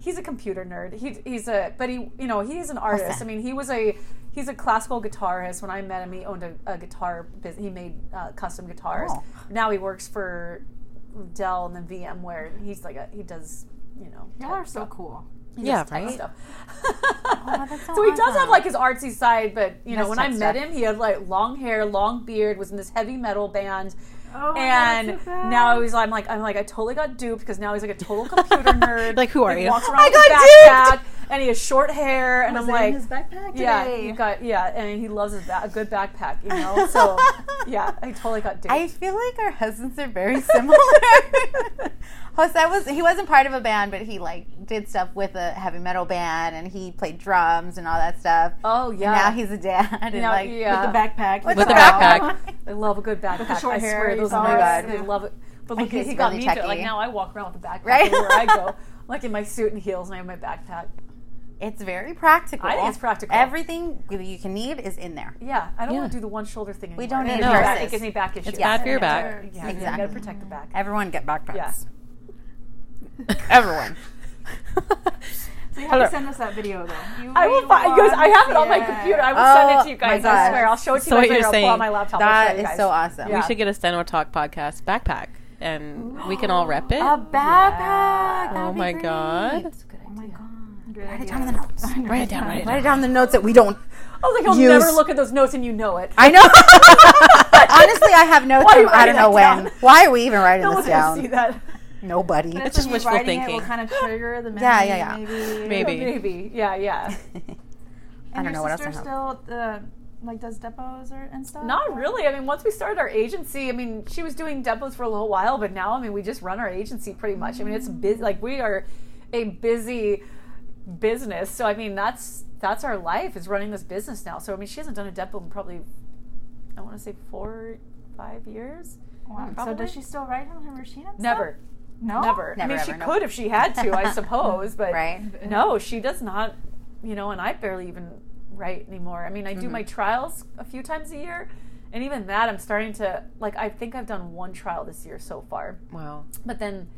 he's a computer nerd. He, he's a, but he, you know, he's an artist. Listen. I mean, he was a, he's a classical guitarist. When I met him, he owned a, a guitar business. He made uh, custom guitars. Oh. Now he works for Dell and then VMware. He's like a, he does, you know, Y'all are so stuff. cool. He Yeah, does tech right? Stuff. Oh, that's [LAUGHS] so so he does have like his artsy side, but you know, when I met stuff. him, he had like long hair, long beard, was in this heavy metal band. Oh and God, so now he's I'm like I'm like I totally got duped because now he's like a total computer [LAUGHS] nerd. Like, who are He you? Walks around I with a got backpack and he has short hair and Was I'm it in like his backpack yeah he got yeah and he loves his ba- a good backpack you know [LAUGHS] so yeah I totally got duped. I feel like our husbands are very similar. [LAUGHS] Jose was he wasn't part of a band, but he like did stuff with a heavy metal band, and he played drums and all that stuff. oh And yeah now he's a dad, and Now- like yeah. With the backpack. With With the the backpack. I love a good backpack. short I hair, swear those saw my it. God. they love it. But look, He's he got really me to. Like now I walk around with a backpack Right? everywhere I go. [LAUGHS] Like in my suit and heels, and I have my backpack. It's very practical. I think it's practical. Everything you can need is in there. Yeah, I don't Yeah. want to do the one shoulder thing anymore. We don't need gives me back- purses. It gives me back issues. It's bad for your Yeah. back. Yeah, you gotta protect the back. Everyone get backpacks. Yeah. [LAUGHS] Everyone. So you have to send us that video though. You I will find because I have it on my computer. I will Oh, send it to you oh guys. I swear. I'll show it to So you what guys you're later. I'll pull out my laptop. I'll That you is guys. so awesome. Yeah. We should get a Steno Talk podcast backpack, and we can all rep it. A backpack. Oh That'd my. God. That's a good Oh my idea. God. Write it down in the notes. [LAUGHS] Write it down. Write it Write it down. down in the notes that we don't. I was like, he'll Use- never look at those notes and you know it. I know. [LAUGHS] Honestly, I have notes. Why are you from I don't writing know that when. down? Why are we even writing no this one's gonna see down? that. Nobody. It's just wishful thinking. It will kind of trigger the memory. [LAUGHS] Yeah, yeah, yeah. Maybe. Maybe. Maybe. Yeah, yeah. And I don't your know what else I sister still uh, like does depos or and stuff. Not really. I mean, once we started our agency, I mean, she was doing depos for a little while, but now, I mean, we just run our agency pretty much. I mean, it's busy. Like we are a busy business. So I mean, that's that's our life is running this business now. So I mean, she hasn't done a depo in probably I want to say four, five years. Wow. Um, so does she still write on her machine? And Never, Stuff? No. never. I Never, mean, she no. could if she had to, I [LAUGHS] suppose, but Right. no, she does not. You know, and I barely even write anymore. I mean, I do my mm-hmm. trials a few times a year, and even that, I'm starting to like. I think I've done one trial this year so far, Wow. but then,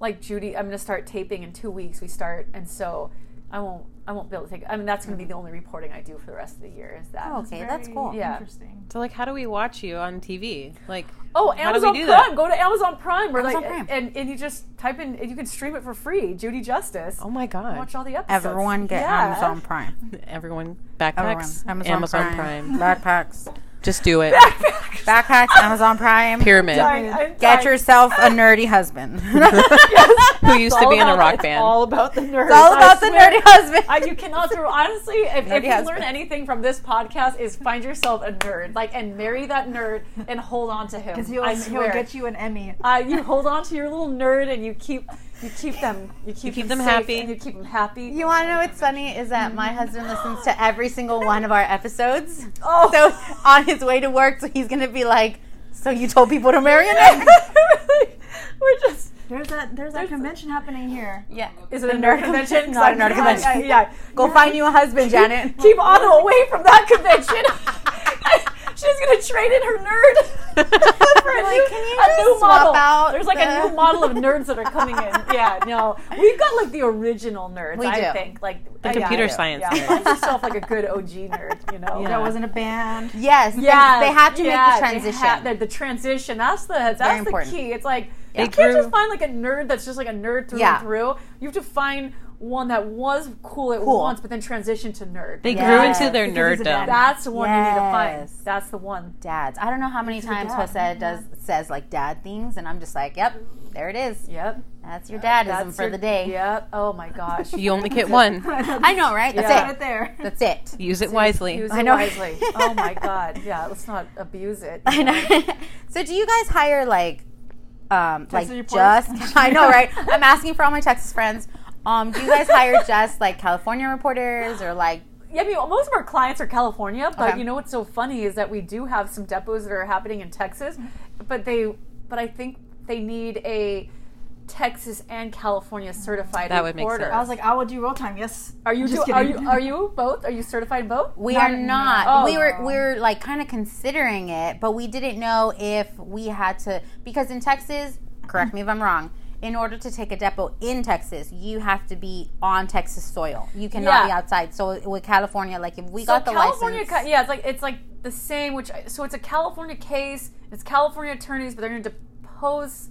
like Judy, I'm going to start taping in two weeks. We start, and so I won't. I won't be able to take. I mean, that's going to be the only reporting I do for the rest of the year. Is that? Oh, okay, that's Very cool. Yeah. Interesting. So like, how do we watch you on TV? Like, Oh, How do we Amazon do Prime. that? Go to Amazon Prime, or Amazon like, Prime. and and you just type in, and you can stream it for free. Judy Justice. oh my God, Watch all the episodes. Everyone get Yeah. Amazon Prime. everyone [LAUGHS] Everyone. backpacks, Amazon, Prime. Backpacks. [LAUGHS] Just do it. Backpacks. Backpacks. Amazon Prime. Pyramid. Dying, I'm Get dying. yourself a nerdy husband. [LAUGHS] [LAUGHS] Who used to be in a about- rock it's band? all about the nerds. It's all I about the swear. nerdy husband. I, you cannot throw. Honestly, if, if you husband. learn anything from this podcast, is find yourself a nerd, like, and marry that nerd and hold on to him. Because he'll, he'll get you an Emmy. uh, you hold on to your little nerd and you keep you keep them you keep, keep them, them happy. and you keep them happy. You want to know what's funny is that my husband listens to every single one of our episodes. oh, So on his way to work, so he's gonna be like, "So you told people to marry a nerd?" [LAUGHS] we're just. There's that. There's that There's- convention happening here. Yeah. Is it a nerd [LAUGHS] convention? It's not a nerd Yeah, convention. Yeah, Go find you a husband, Janet. keep Anna away from that convention. [LAUGHS] She's gonna trade in her nerd for a, Like, new, can you a just new swap model. out There's like the- a new model of nerds that are coming in. Yeah, no, we've got like the original nerds. We I do. think like The yeah, computer yeah, science Yeah, nerds. find yourself like a good OG nerd. You know. Yeah. That wasn't a band. Yes. Yeah, They, they had to yeah, make the transition. had- the, the transition. That's the that's very the important. key. It's like Yeah. you They can't grew- just find like a nerd that's just like a nerd through Yeah. and through. You have to find one that was cool at Cool. once, but then transitioned to nerd. They Yes. grew into their Because nerddom. That's the one you need to find. That's the one. Dads. I don't know how many It's times dad. Jose does says like dad things, and I'm just like, "Yep, there it is. Yep. That's your dadism That's for your- the day." Yep. Oh my gosh. You only get one. [LAUGHS] I know, right? That's Yeah. Right it. there. That's it. Use it wisely. Use I it know. wisely. [LAUGHS] Oh my god. Yeah. Let's not abuse it. I know. [LAUGHS] so, do you guys hire like, um, like just? I know, right? I'm asking for all my Texas friends. Um, do you guys hire [LAUGHS] just like California reporters or like? Yeah, I mean, most of our clients are California, but Okay. you know what's so funny is that we do have some depos that are happening in Texas, but they, but I think they need a Texas and California certified That would make sense. I was like, I will do real time. Yes. Are you Just do, are you are you both? Are you certified both? We Not are in- not. Oh. We were we were like kind of considering it, but we didn't know if we had to because in Texas, correct me if I'm wrong. In order to take a depo in Texas, you have to be on Texas soil. You cannot Yeah. be outside. So with California, like if we So got the California, license, ca- yeah, it's like it's like the same. Which so it's a California case. It's California attorneys, but they're going to depose.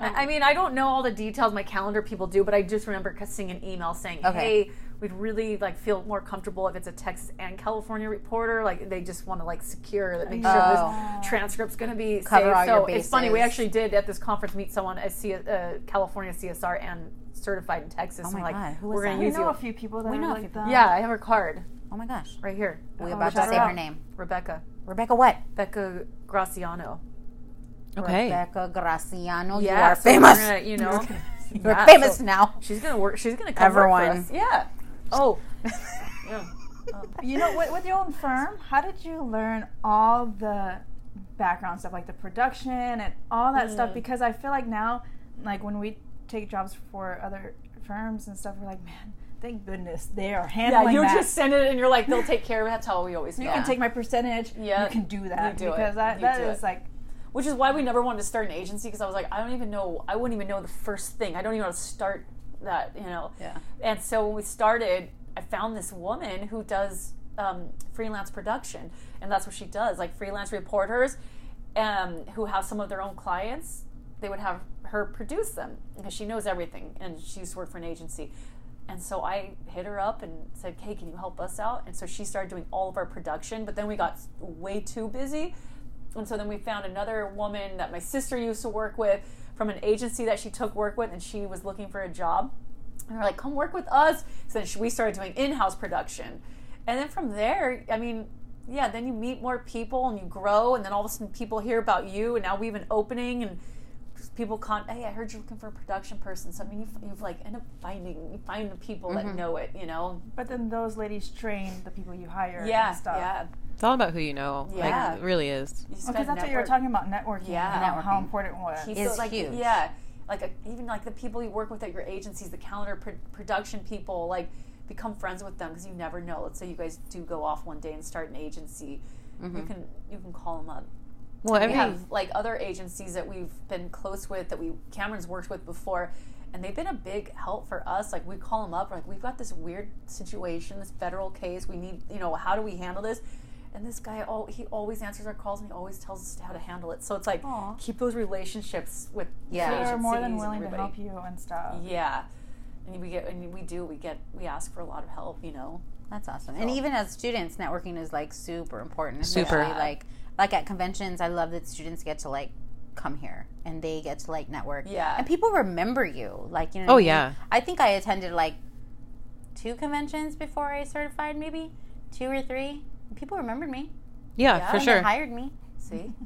I I mean, I don't know all the details. My calendar people do, but I just remember seeing an email saying, Okay. "Hey, we'd really like feel more comfortable if it's a Texas and California reporter. Like they just want to like secure that, make sure Oh. this transcript's going to be Cover safe." all so your it's funny. We actually did at this conference meet someone a C- uh, California CSR and certified in Texas. Oh and my we're like, God, who was we're going that? to We use know you. a few people that We are know a like that. Yeah, I have her card oh my gosh, right here. we Oh, about to say her her out. name, Rebecca. Rebecca. What? Becca Graciano. Okay. Rebecca Graciano. you Yeah, are so we're famous. gonna, you [LAUGHS] know, You're yeah, famous so now. She's gonna work. She's gonna cover work Everyone. us. Yeah. Oh. [LAUGHS] yeah. [LAUGHS] You know, with, with your own firm, how did you learn all the background stuff, like the production and all that stuff? Mm. Because I feel like now, like when we take jobs for other firms and stuff, we're like, man, thank goodness they are handling. Yeah, handling you that. just send it, and you're like, they'll take care of it. That's how we always do. you it. can take my percentage. Yeah, you can do that you do it. because that You that do is it. like Which is why we never wanted to start an agency because I was like, I don't even know. I wouldn't even know the first thing. I don't even know how to start that. You know. Yeah. And so when we started, I found this woman who does um, freelance production, and that's what she does. Like freelance reporters, um, who have some of their own clients, they would have her produce them because she knows everything, and she used to work for an agency. And so I hit her up and said, "Hey, can you help us out?" And so she started doing all of our production. But then we got way too busy, and so then we found another woman that my sister used to work with from an agency that she took work with, and she was looking for a job. And they're like, come work with us. So then we started doing in house production. And then from there, I mean, yeah, then you meet more people and you grow, and then all of a sudden people hear about you, and now we have an opening, and people con hey i heard you're looking for a production person so i mean you've, you've like end up finding you find the people that mm-hmm. know it you know But then those ladies train the people you hire yeah and stuff. yeah It's all about who you know. Yeah. Like, it really is. Because oh, gotta that's what you were talking about networking. Yeah. and how- how important it was. Keep is it, like, huge. Yeah, like a, even like the people you work with at your agencies, the calendar pro- production people, like become friends with them because you never know. Let's say you guys do go off one day and start an agency, you mm-hmm. can you can call them up. Well, We have like other agencies that we've been close with that we Cameron's worked with before, and they've been a big help for us. Like we call them up, we're like we've got this weird situation, this federal case. We need, you know, how do we handle this? And this guy, oh, he always answers our calls and he always tells us how to handle it. So it's like Aw. keep those relationships with Yeah. the They're more than willing to help you and stuff. Yeah, and we get and we do we get we ask for a lot of help. You know. That's awesome. And even as students, networking is like super important. Super. Especially like like at conventions, I love that students get to like come here and they get to like network. Yeah. And people remember you. Like you know. Oh, I mean? yeah. I think I attended like two conventions before I certified, maybe two or three. People remembered me. yeah, Yeah, for And sure. They hired me. See. [LAUGHS]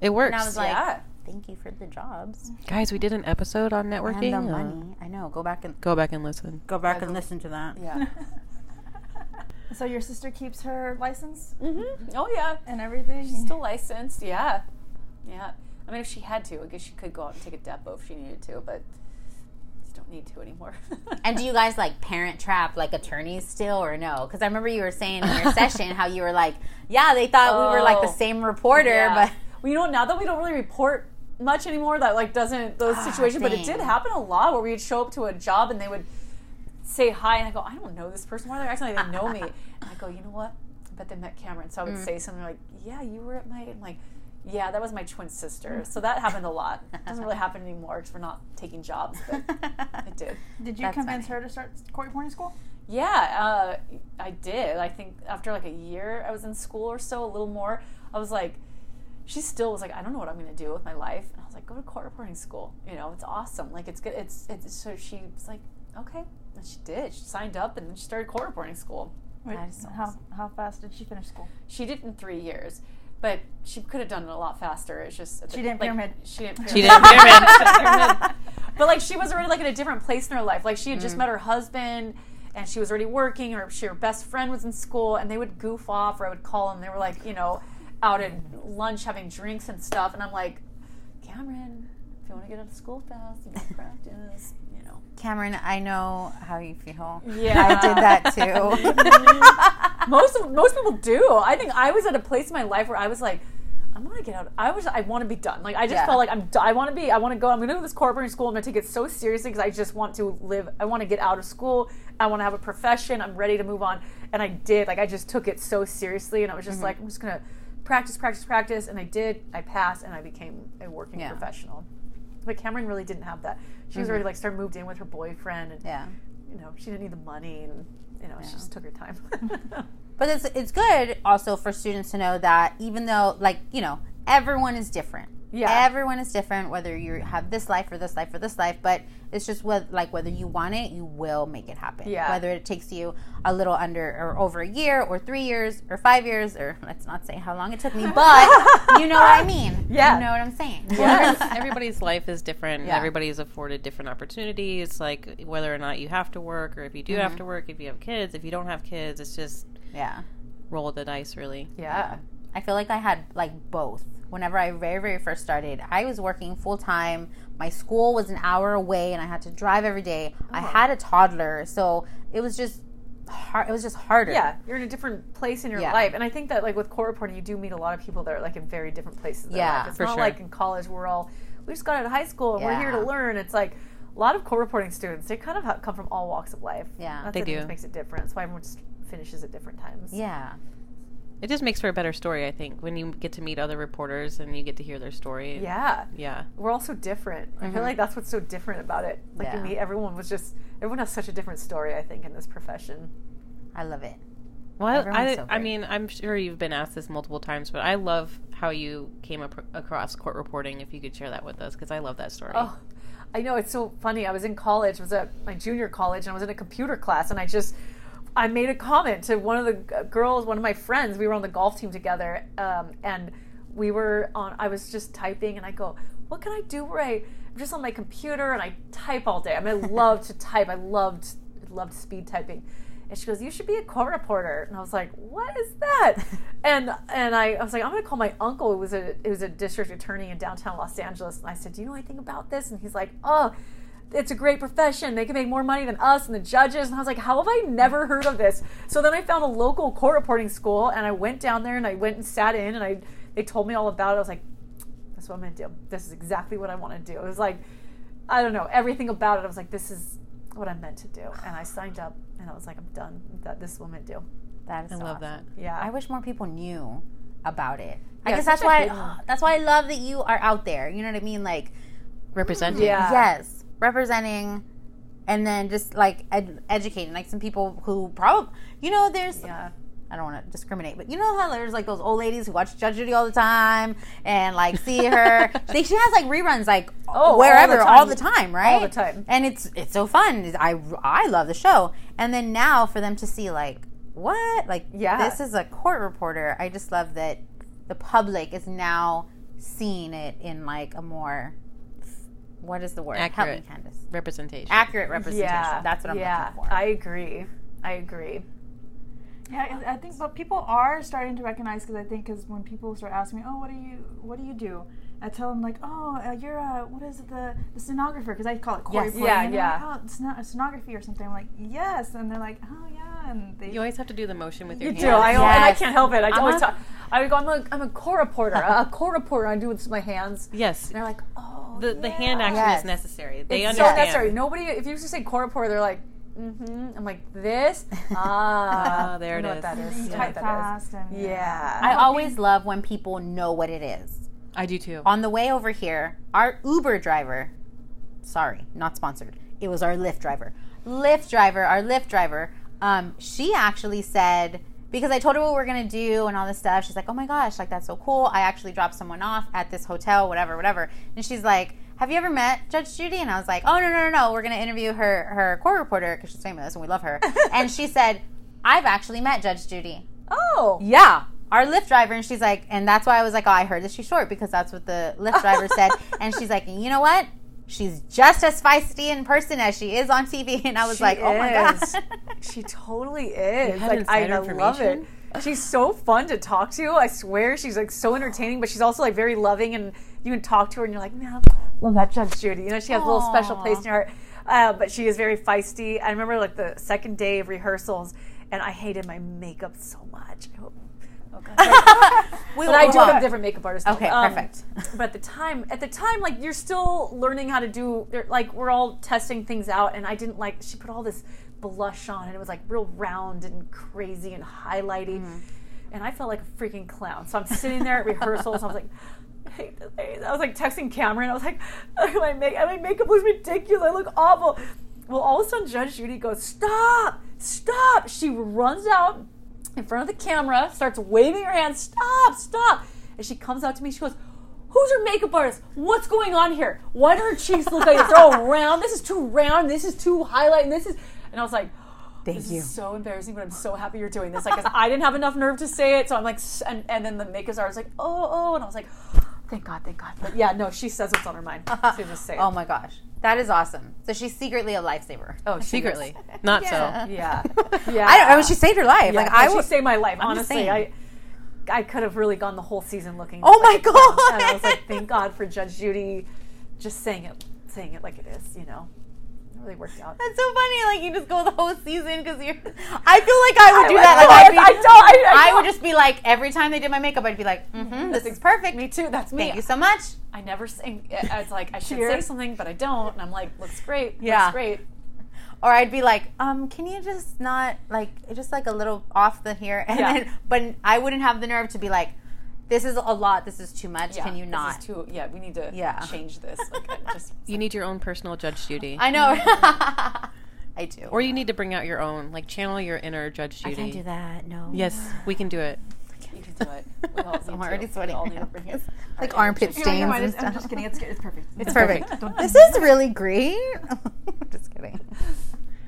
It works. And I was like, yeah. thank you for the jobs Guys, we did an episode on networking. and the Uh, money. I know. Go back and go back and listen. go back and listen to that. Yeah. [LAUGHS] [LAUGHS] So your sister keeps her license hmm Oh yeah. and everything. She's still licensed. Yeah. Yeah. I mean, if she had to, I guess she could go out and take a depo if she needed to, but just don't need to anymore. [LAUGHS] And do you guys like parent trap like attorneys still or no? Because I remember you were saying in your [LAUGHS] session how you were like, yeah, they thought we were like the Oh. same reporter, Yeah. but well, you know? Now that we don't really report much anymore, that like doesn't those Ah, situations, but it did happen a lot where we'd show up to a job and they would say hi, and I go, I don't know this person. Why are they acting like they know me? [LAUGHS] And I go, you know what? I bet they met Cameron. So I would Mm. say something like, Yeah, you were at my. I'm like, yeah, that was my twin sister. So that happened a lot. It [LAUGHS] doesn't really happen anymore because we're not taking jobs, but [LAUGHS] it did. Did you That's convince funny. her to start court reporting school? Yeah, uh, I did. I think after like a year I was in school or so, a little more, I was like, she still was like, I don't know what I'm going to do with my life. And I was like, go to court reporting school. You know, it's awesome. Like, it's good. It's, it's so she was like, okay. And she did. She signed up and then she started court reporting school. Wait, That is so how how fast did she finish school? She did in three years. But she could have done it a lot faster. It's just She didn't like, pyramid. She didn't pyramid. She didn't pyramid. Pyramid. [LAUGHS] [LAUGHS] But like she was already like in a different place in her life. Like she had Mm. just met her husband and she was already working or she her best friend was in school and they would goof off or I would call them. They were like, you know, out at lunch having drinks and stuff and I'm like, Cameron, if you want to get out of school fast, you gotta practice. Cameron, I know how you feel. Yeah. I did that too. [LAUGHS] [LAUGHS] most of, most people do. I think I was at a place in my life where I was like, I want to get out. I was. I want to be done. Like I just Yeah. felt like I'm. I want to be. I want to go. I'm going to go to this corporate school. I'm going to take it so seriously because I just want to live. I want to get out of school. I want to have a profession. I'm ready to move on. And I did. Like I just took it so seriously, and I was Mm-hmm. just like, I'm just going to practice, practice, practice. And I did. I passed, and I became a working Yeah. Mm-hmm. professional. But Cameron really didn't have that. She was already mm-hmm. like started moved in with her boyfriend, and yeah. you know she didn't need the money, and you know she just took her time. [LAUGHS] [LAUGHS] But it's it's good also for students to know that even though like, you know, everyone is different. Yeah. Everyone is different whether you have this life or this life or this life, but it's just what like whether you want it, you will make it happen. Yeah. Whether it takes you a little under or over a year or 3 years or 5 years or let's not say how long it took me, [LAUGHS] but you know what I mean. Yeah. You know what I'm saying. Yes. [LAUGHS] Everybody's life is different. Yeah. Everybody's afforded different opportunities, like whether or not you have to work, or if you do have mm-hmm. to work, if you have kids, if you don't have kids, it's just yeah. roll the dice, really. yeah. I feel like I had like both. Whenever I very, very first started, I was working full time. My school was an hour away and I had to drive every day. Oh. I had a toddler, so it was just hard. It was just harder. yeah, you're in a different place in your Yeah. life, and I think that like with court reporting, you do meet a lot of people that are like in very different places. In their Yeah, life. it's for not sure. like in college we're all we just got out of high school and we're here to learn. It's like a lot of court reporting students they kind of come from all walks of life. Yeah. That's They I think do. what makes it different. That's why everyone just finishes at different times. Yeah. It just makes for a better story, I think, when you get to meet other reporters and you get to hear their story. Yeah. Yeah. We're all so different. I feel like that's what's so different about it. Like Mm-hmm. Yeah. you meet everyone was just everyone has such a different story. I think in this profession. I love it. Well, I, so I mean, I'm sure you've been asked this multiple times, but I love how you came ap- across court reporting. If you could share that with us, because I love that story. Oh, I know it's so funny. I was in college. I was at my junior college, and I was in a computer class, and I just I made a comment to one of the girls, one of my friends. We were on the golf team together, um, and we were on. I was just typing, and I go, "What can I do where I, I'm just on my computer and I type all day? I mean, I [LAUGHS] love to type. I loved loved speed typing." And she goes, "You should be a court reporter." And I was like, "What is that?" [LAUGHS] and and I, I was like, "I'm going to call my uncle. It was a it was a district attorney in downtown Los Angeles." And I said, "Do you know anything about this?" And he's like, "Oh." It's a great profession. They can make more money than us and the judges. And I was like, how have I never heard of this? So then I found a local court reporting school and I went down there and I went and sat in and I they told me all about it. I was like, that's what I'm gonna do. This is exactly what I want to do. It was like, I don't know, everything about it. I was like, this is what I'm meant to do. And I signed up and I was like, I'm done. That this is what I'm gonna do. That is I so love awesome. that. Yeah. I wish more people knew about it. I guess that's why hidden- [GASPS] that's why I love that you are out there. You know what I mean? Like Representing. Yeah. yes, representing and then just like ed- educating like some people who probably you know there's Yeah. I don't want to discriminate, but you know how there's like those old ladies who watch Judge Judy all the time and like see her. [LAUGHS] they, she has like reruns like Oh, all wherever the all the, time. time, right? All the time. and it's it's so fun. I I love the show, and then now for them to see like what like Yeah. this is a court reporter. I just love that the public is now seeing it in like a more what is the word? Help Accurate. me, Candace. Representation. Accurate representation. Yeah. That's what I'm yeah. looking for. I agree. I agree. Yeah, I I think, but people are starting to recognize because I think because when people start asking me, "Oh, what do you, what do you do?" I tell them like, "Oh, uh, you're a what is it, the the stenographer?" Because I call it court Yes. reporting. Yeah, and yeah. Like, oh, steno- stenography or something. I'm like, "Yes," and they're like, "Oh, yeah," and they. You always have to do the motion with your You hands. do. I, and I can't help it. I always Uh-huh. talk. I go. I'm a I'm a core reporter. a core reporter. I do it with my hands. Yes. And they're like, oh, The, the hand action Yes. is necessary. They It's so understand. necessary. Nobody. If you just say core they're like, mm-hmm. I'm like this. [LAUGHS] Ah, Ah, [LAUGHS] there I know is. What that is. you I know type what that fast and is. Yeah. I always love when people know what it is. I do too. On the way over here, our Uber driver, sorry, not sponsored. It was our Lyft driver. Lyft driver, our Lyft driver, um, she actually said, because I told her what we are going to do and all this stuff, she's like, oh my gosh, like that's so cool. I actually dropped someone off at this hotel, whatever, whatever. And she's like, have you ever met Judge Judy? And I was like, oh, no, no, no, no. We're going to interview her, her court reporter because she's famous and we love her. [LAUGHS] and she said, I've actually met Judge Judy. Oh. Yeah. Our Lyft driver, and she's like, and that's why I was like, oh, I heard that she's short because that's what the Lyft driver said. [LAUGHS] And she's like, you know what? She's just as feisty in person as she is on TV. And I was She like, oh my god. [LAUGHS] She totally is. Like I, I love it. She's so fun to talk to. I swear, she's like so entertaining, but she's also like very loving, and you can talk to her, and you're like, man, love that Judge Judy. You know, she has a little special place in your heart. Uh, but she is very feisty. I remember like the second day of rehearsals, and I hated my makeup so much. I hope. Oh God. We but I do have a different makeup artist. now. Okay, Um, perfect. But at the time, at the time, like you're still learning how to do. Like we're all testing things out, and I didn't like. She put all this blush on, and it was like real round and crazy and highlighty, Mm-hmm. and I felt like a freaking clown. So I'm sitting there at rehearsals. I was like. I hate this. I. I was like texting Cameron. I was like, [LAUGHS] my, make, my makeup looks ridiculous. I look awful. Well, all of a sudden, Judge Judy goes, Stop! Stop! She runs out in front of the camera, starts waving her hands, Stop! Stop! And she comes out to me. She goes, Who's your makeup artist? What's going on here? Why do her cheeks look like they're all round? This is too round. This is too highlight. And this is. And I was like, Thank this you. is so embarrassing, but I'm so happy you're doing this. Like, 'cause I didn't have enough nerve to say it, so I'm like, and, and then the makeup artist was like, oh, oh, and I was like, thank God, thank God. But yeah, no, she says what's on her mind. So just say it. Oh my gosh, that is awesome. So she's secretly a lifesaver. oh, [LAUGHS] Secretly, not Yeah. so. Yeah, yeah. [LAUGHS] I don't know. She saved her life. Yeah, like no, I she would. saved my life. I'm Honestly. I I could have really gone the whole season looking. Oh like my a clown. And I God. was like, thank God for Judge Judy, just saying it, saying it like it is. You know, really worked out. That's so funny. Like you just go the whole season because you're. [LAUGHS] I feel like I would do I that. Like I'd be, I don't. I, I, I would just be like every time they did my makeup, I'd be like, mm-hmm, "This is perfect. Me too. That's me. Thank you so much." I never say. I was like, I should say something, but I don't. And I'm like, looks great. Yeah. Looks great. Or I'd be like, um, "Can you just not like just like a little off the here?" And Yeah. then, but I wouldn't have the nerve to be like, "This is a lot. This is too much. Yeah, Can you this not?" Is too, yeah, we need to Yeah. change this. [LAUGHS] Like, just You need your own personal Judge Judy, I know. Mm-hmm. [LAUGHS] I do. or you need to bring out your own, like channel your inner Judge Judy. I can't do that. No. Yes, we can do it. you can do it. We all [LAUGHS] I'm to. already We sweating. all right need to bring it. like armpit inner You know, stains never and it's- I'm just kidding. It's, it's perfect. It's perfect. this is really great. just kidding.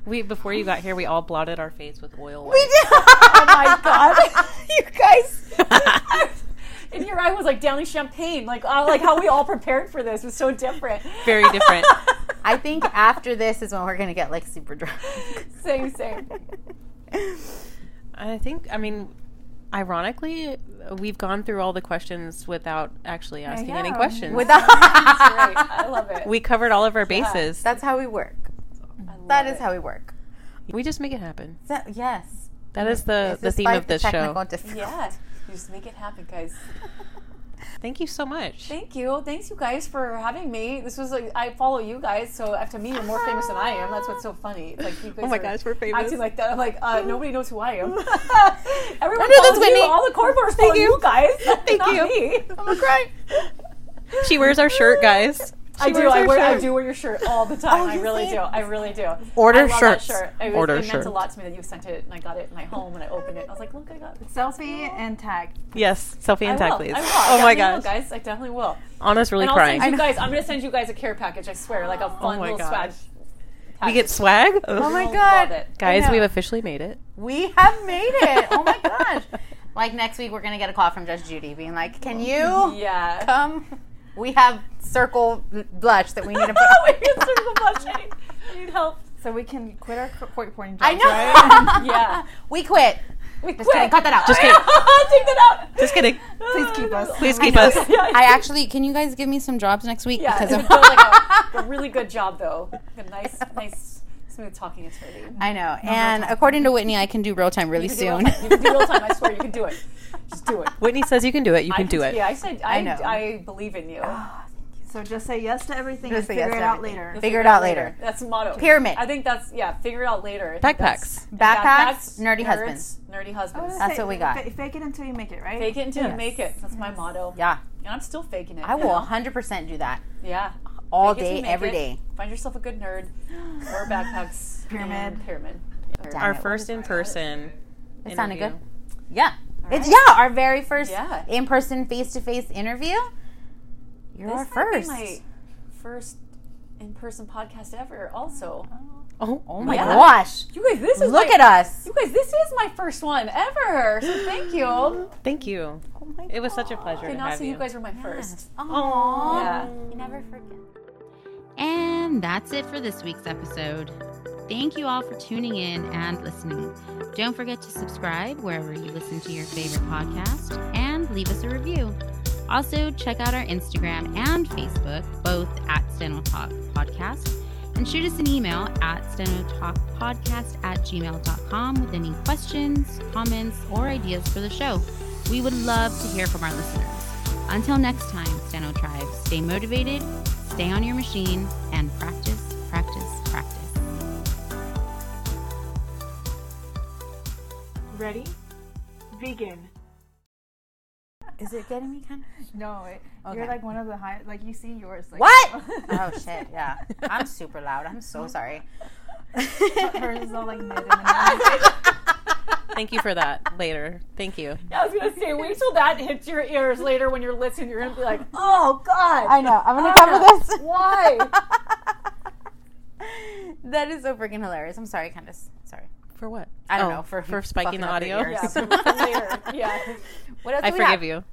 We before you got here, we all blotted our face with oil. We did. Oh my god, you guys. And your eye was like downing champagne, like uh, like how we all prepared for this was so different. Very different. [LAUGHS] I think after this is when we're gonna get like super drunk. Same, same. I think. I mean, ironically, we've gone through all the questions without actually asking any yeah. questions. Without. [LAUGHS] Great. I love it. we covered all of our bases. That's how we work. That is it. how we work. we just make it happen. That, yes. That is the It's the theme despite of the this show. technical difficulties. Yeah, you just make it happen, guys. [LAUGHS] Thank you so much. Thank you. Thanks, you guys, for having me. This was like I follow you guys, so after me, you're more famous than I am. That's what's so funny. Like you [LAUGHS] guys Oh my are gosh, we're famous. Acting like that. I'm like, uh, nobody knows who I am. [LAUGHS] Everyone follows Whitney. All the corridors follow you guys. [LAUGHS] Thank you. Me. I'm gonna cry. She wears our shirt, guys. I do. I our wear. I do wear your shirt all the time. Oh, I really do. I really do. Order I love shirts. That shirt. It, was, Order it meant a lot to me that you sent it, and I got it in my home, and I opened it. I was like, look, I got it. Selfie and tag. Yes, selfie I and tag, will. please. I will. I Oh my definitely will, guys! I definitely will. Anna's really and I'll crying. send you guys. I'm gonna send you guys a care package. I swear, like a oh fun Oh my little gosh. swag. we get swag. Oh my god. Guys, we've officially made it. We have made it. Oh my gosh. [LAUGHS] Like next week, we're gonna get a call from Judge Judy being like, "Can you Yeah. come? We have circle blush that we need to [LAUGHS] put." we can circle blush. I need, help. So we can quit our co- court reporting jobs, I know. right? [LAUGHS] Yeah. we quit. We Just kidding. Cut that out. Just kidding. [LAUGHS] Take that out. Just kidding. Please keep us. Please keep us. I actually, can you guys give me some jobs next week? Yeah, Because it's of- like a, a really good job though. A nice, nice, smooth talking attorney. I know. And according to Whitney, I can do real time really You can do real soon. time. You can do real time. I swear, you can do it. Just do it. [LAUGHS] Whitney says you can do it. You I can do it. Yeah, I said I, I know. I believe in you. Ah, so just say yes to everything Just and say yes figure it out everything. later. Figure it out later. That's the motto. Pyramid. I think that's yeah. Figure it out later. I think Backpacks. Backpacks, nerdy nerds, husbands. Nerdy husbands. Oh, that's what we got. Fake it until you make it, right? Fake it until Yes. you make it. That's my motto. Yeah. And I'm still faking it. I will 100% do that. Yeah. All Fake day, you make every it. day. Find yourself a good nerd. Wear backpacks. [GASPS] Pyramid. and Pyramid. Our first in person. It sounded good. Yeah. It's yeah, our very first Yeah. in-person face-to-face interview. You're This our might be first. my first in-person podcast ever. Also, Oh, oh my Yeah. gosh. you guys, this is Look my- at us. You guys, this is my first one ever. So thank you. [GASPS] Thank you. Oh my It was such a pleasure Okay, to now have so you. you guys were my first. Aww. Yeah. You never forget. And that's it for this week's episode. Thank you all for tuning in and listening. Don't forget to subscribe wherever you listen to your favorite podcast and leave us a review. Also, check out our Instagram and Facebook, both at Steno Talk Podcast, and shoot us an email at stenotalkpodcast at gmail.com with any questions, comments, or ideas for the show. We would love to hear from our listeners. Until next time, Steno Tribe, stay motivated, stay on your machine, and practice, practice, Ready? Vegan. Is it getting me kind No, it, Okay. you're like one of the high. Like you see yours. Like, What? [LAUGHS] Oh shit! Yeah, I'm super loud. I'm so sorry. Hers is all like [LAUGHS] mid. Thank you for that later. Thank you. I was gonna say, wait till that hits your ears later when you're listening. You're gonna be like, [LAUGHS] oh god, I know. I'm gonna cover this. why? that is so freaking hilarious. I'm sorry, Candace. Sorry. For what? I don't Oh, know for for spiking the audio. yeah, for later. [LAUGHS] Yeah. What else I do we have? forgive you.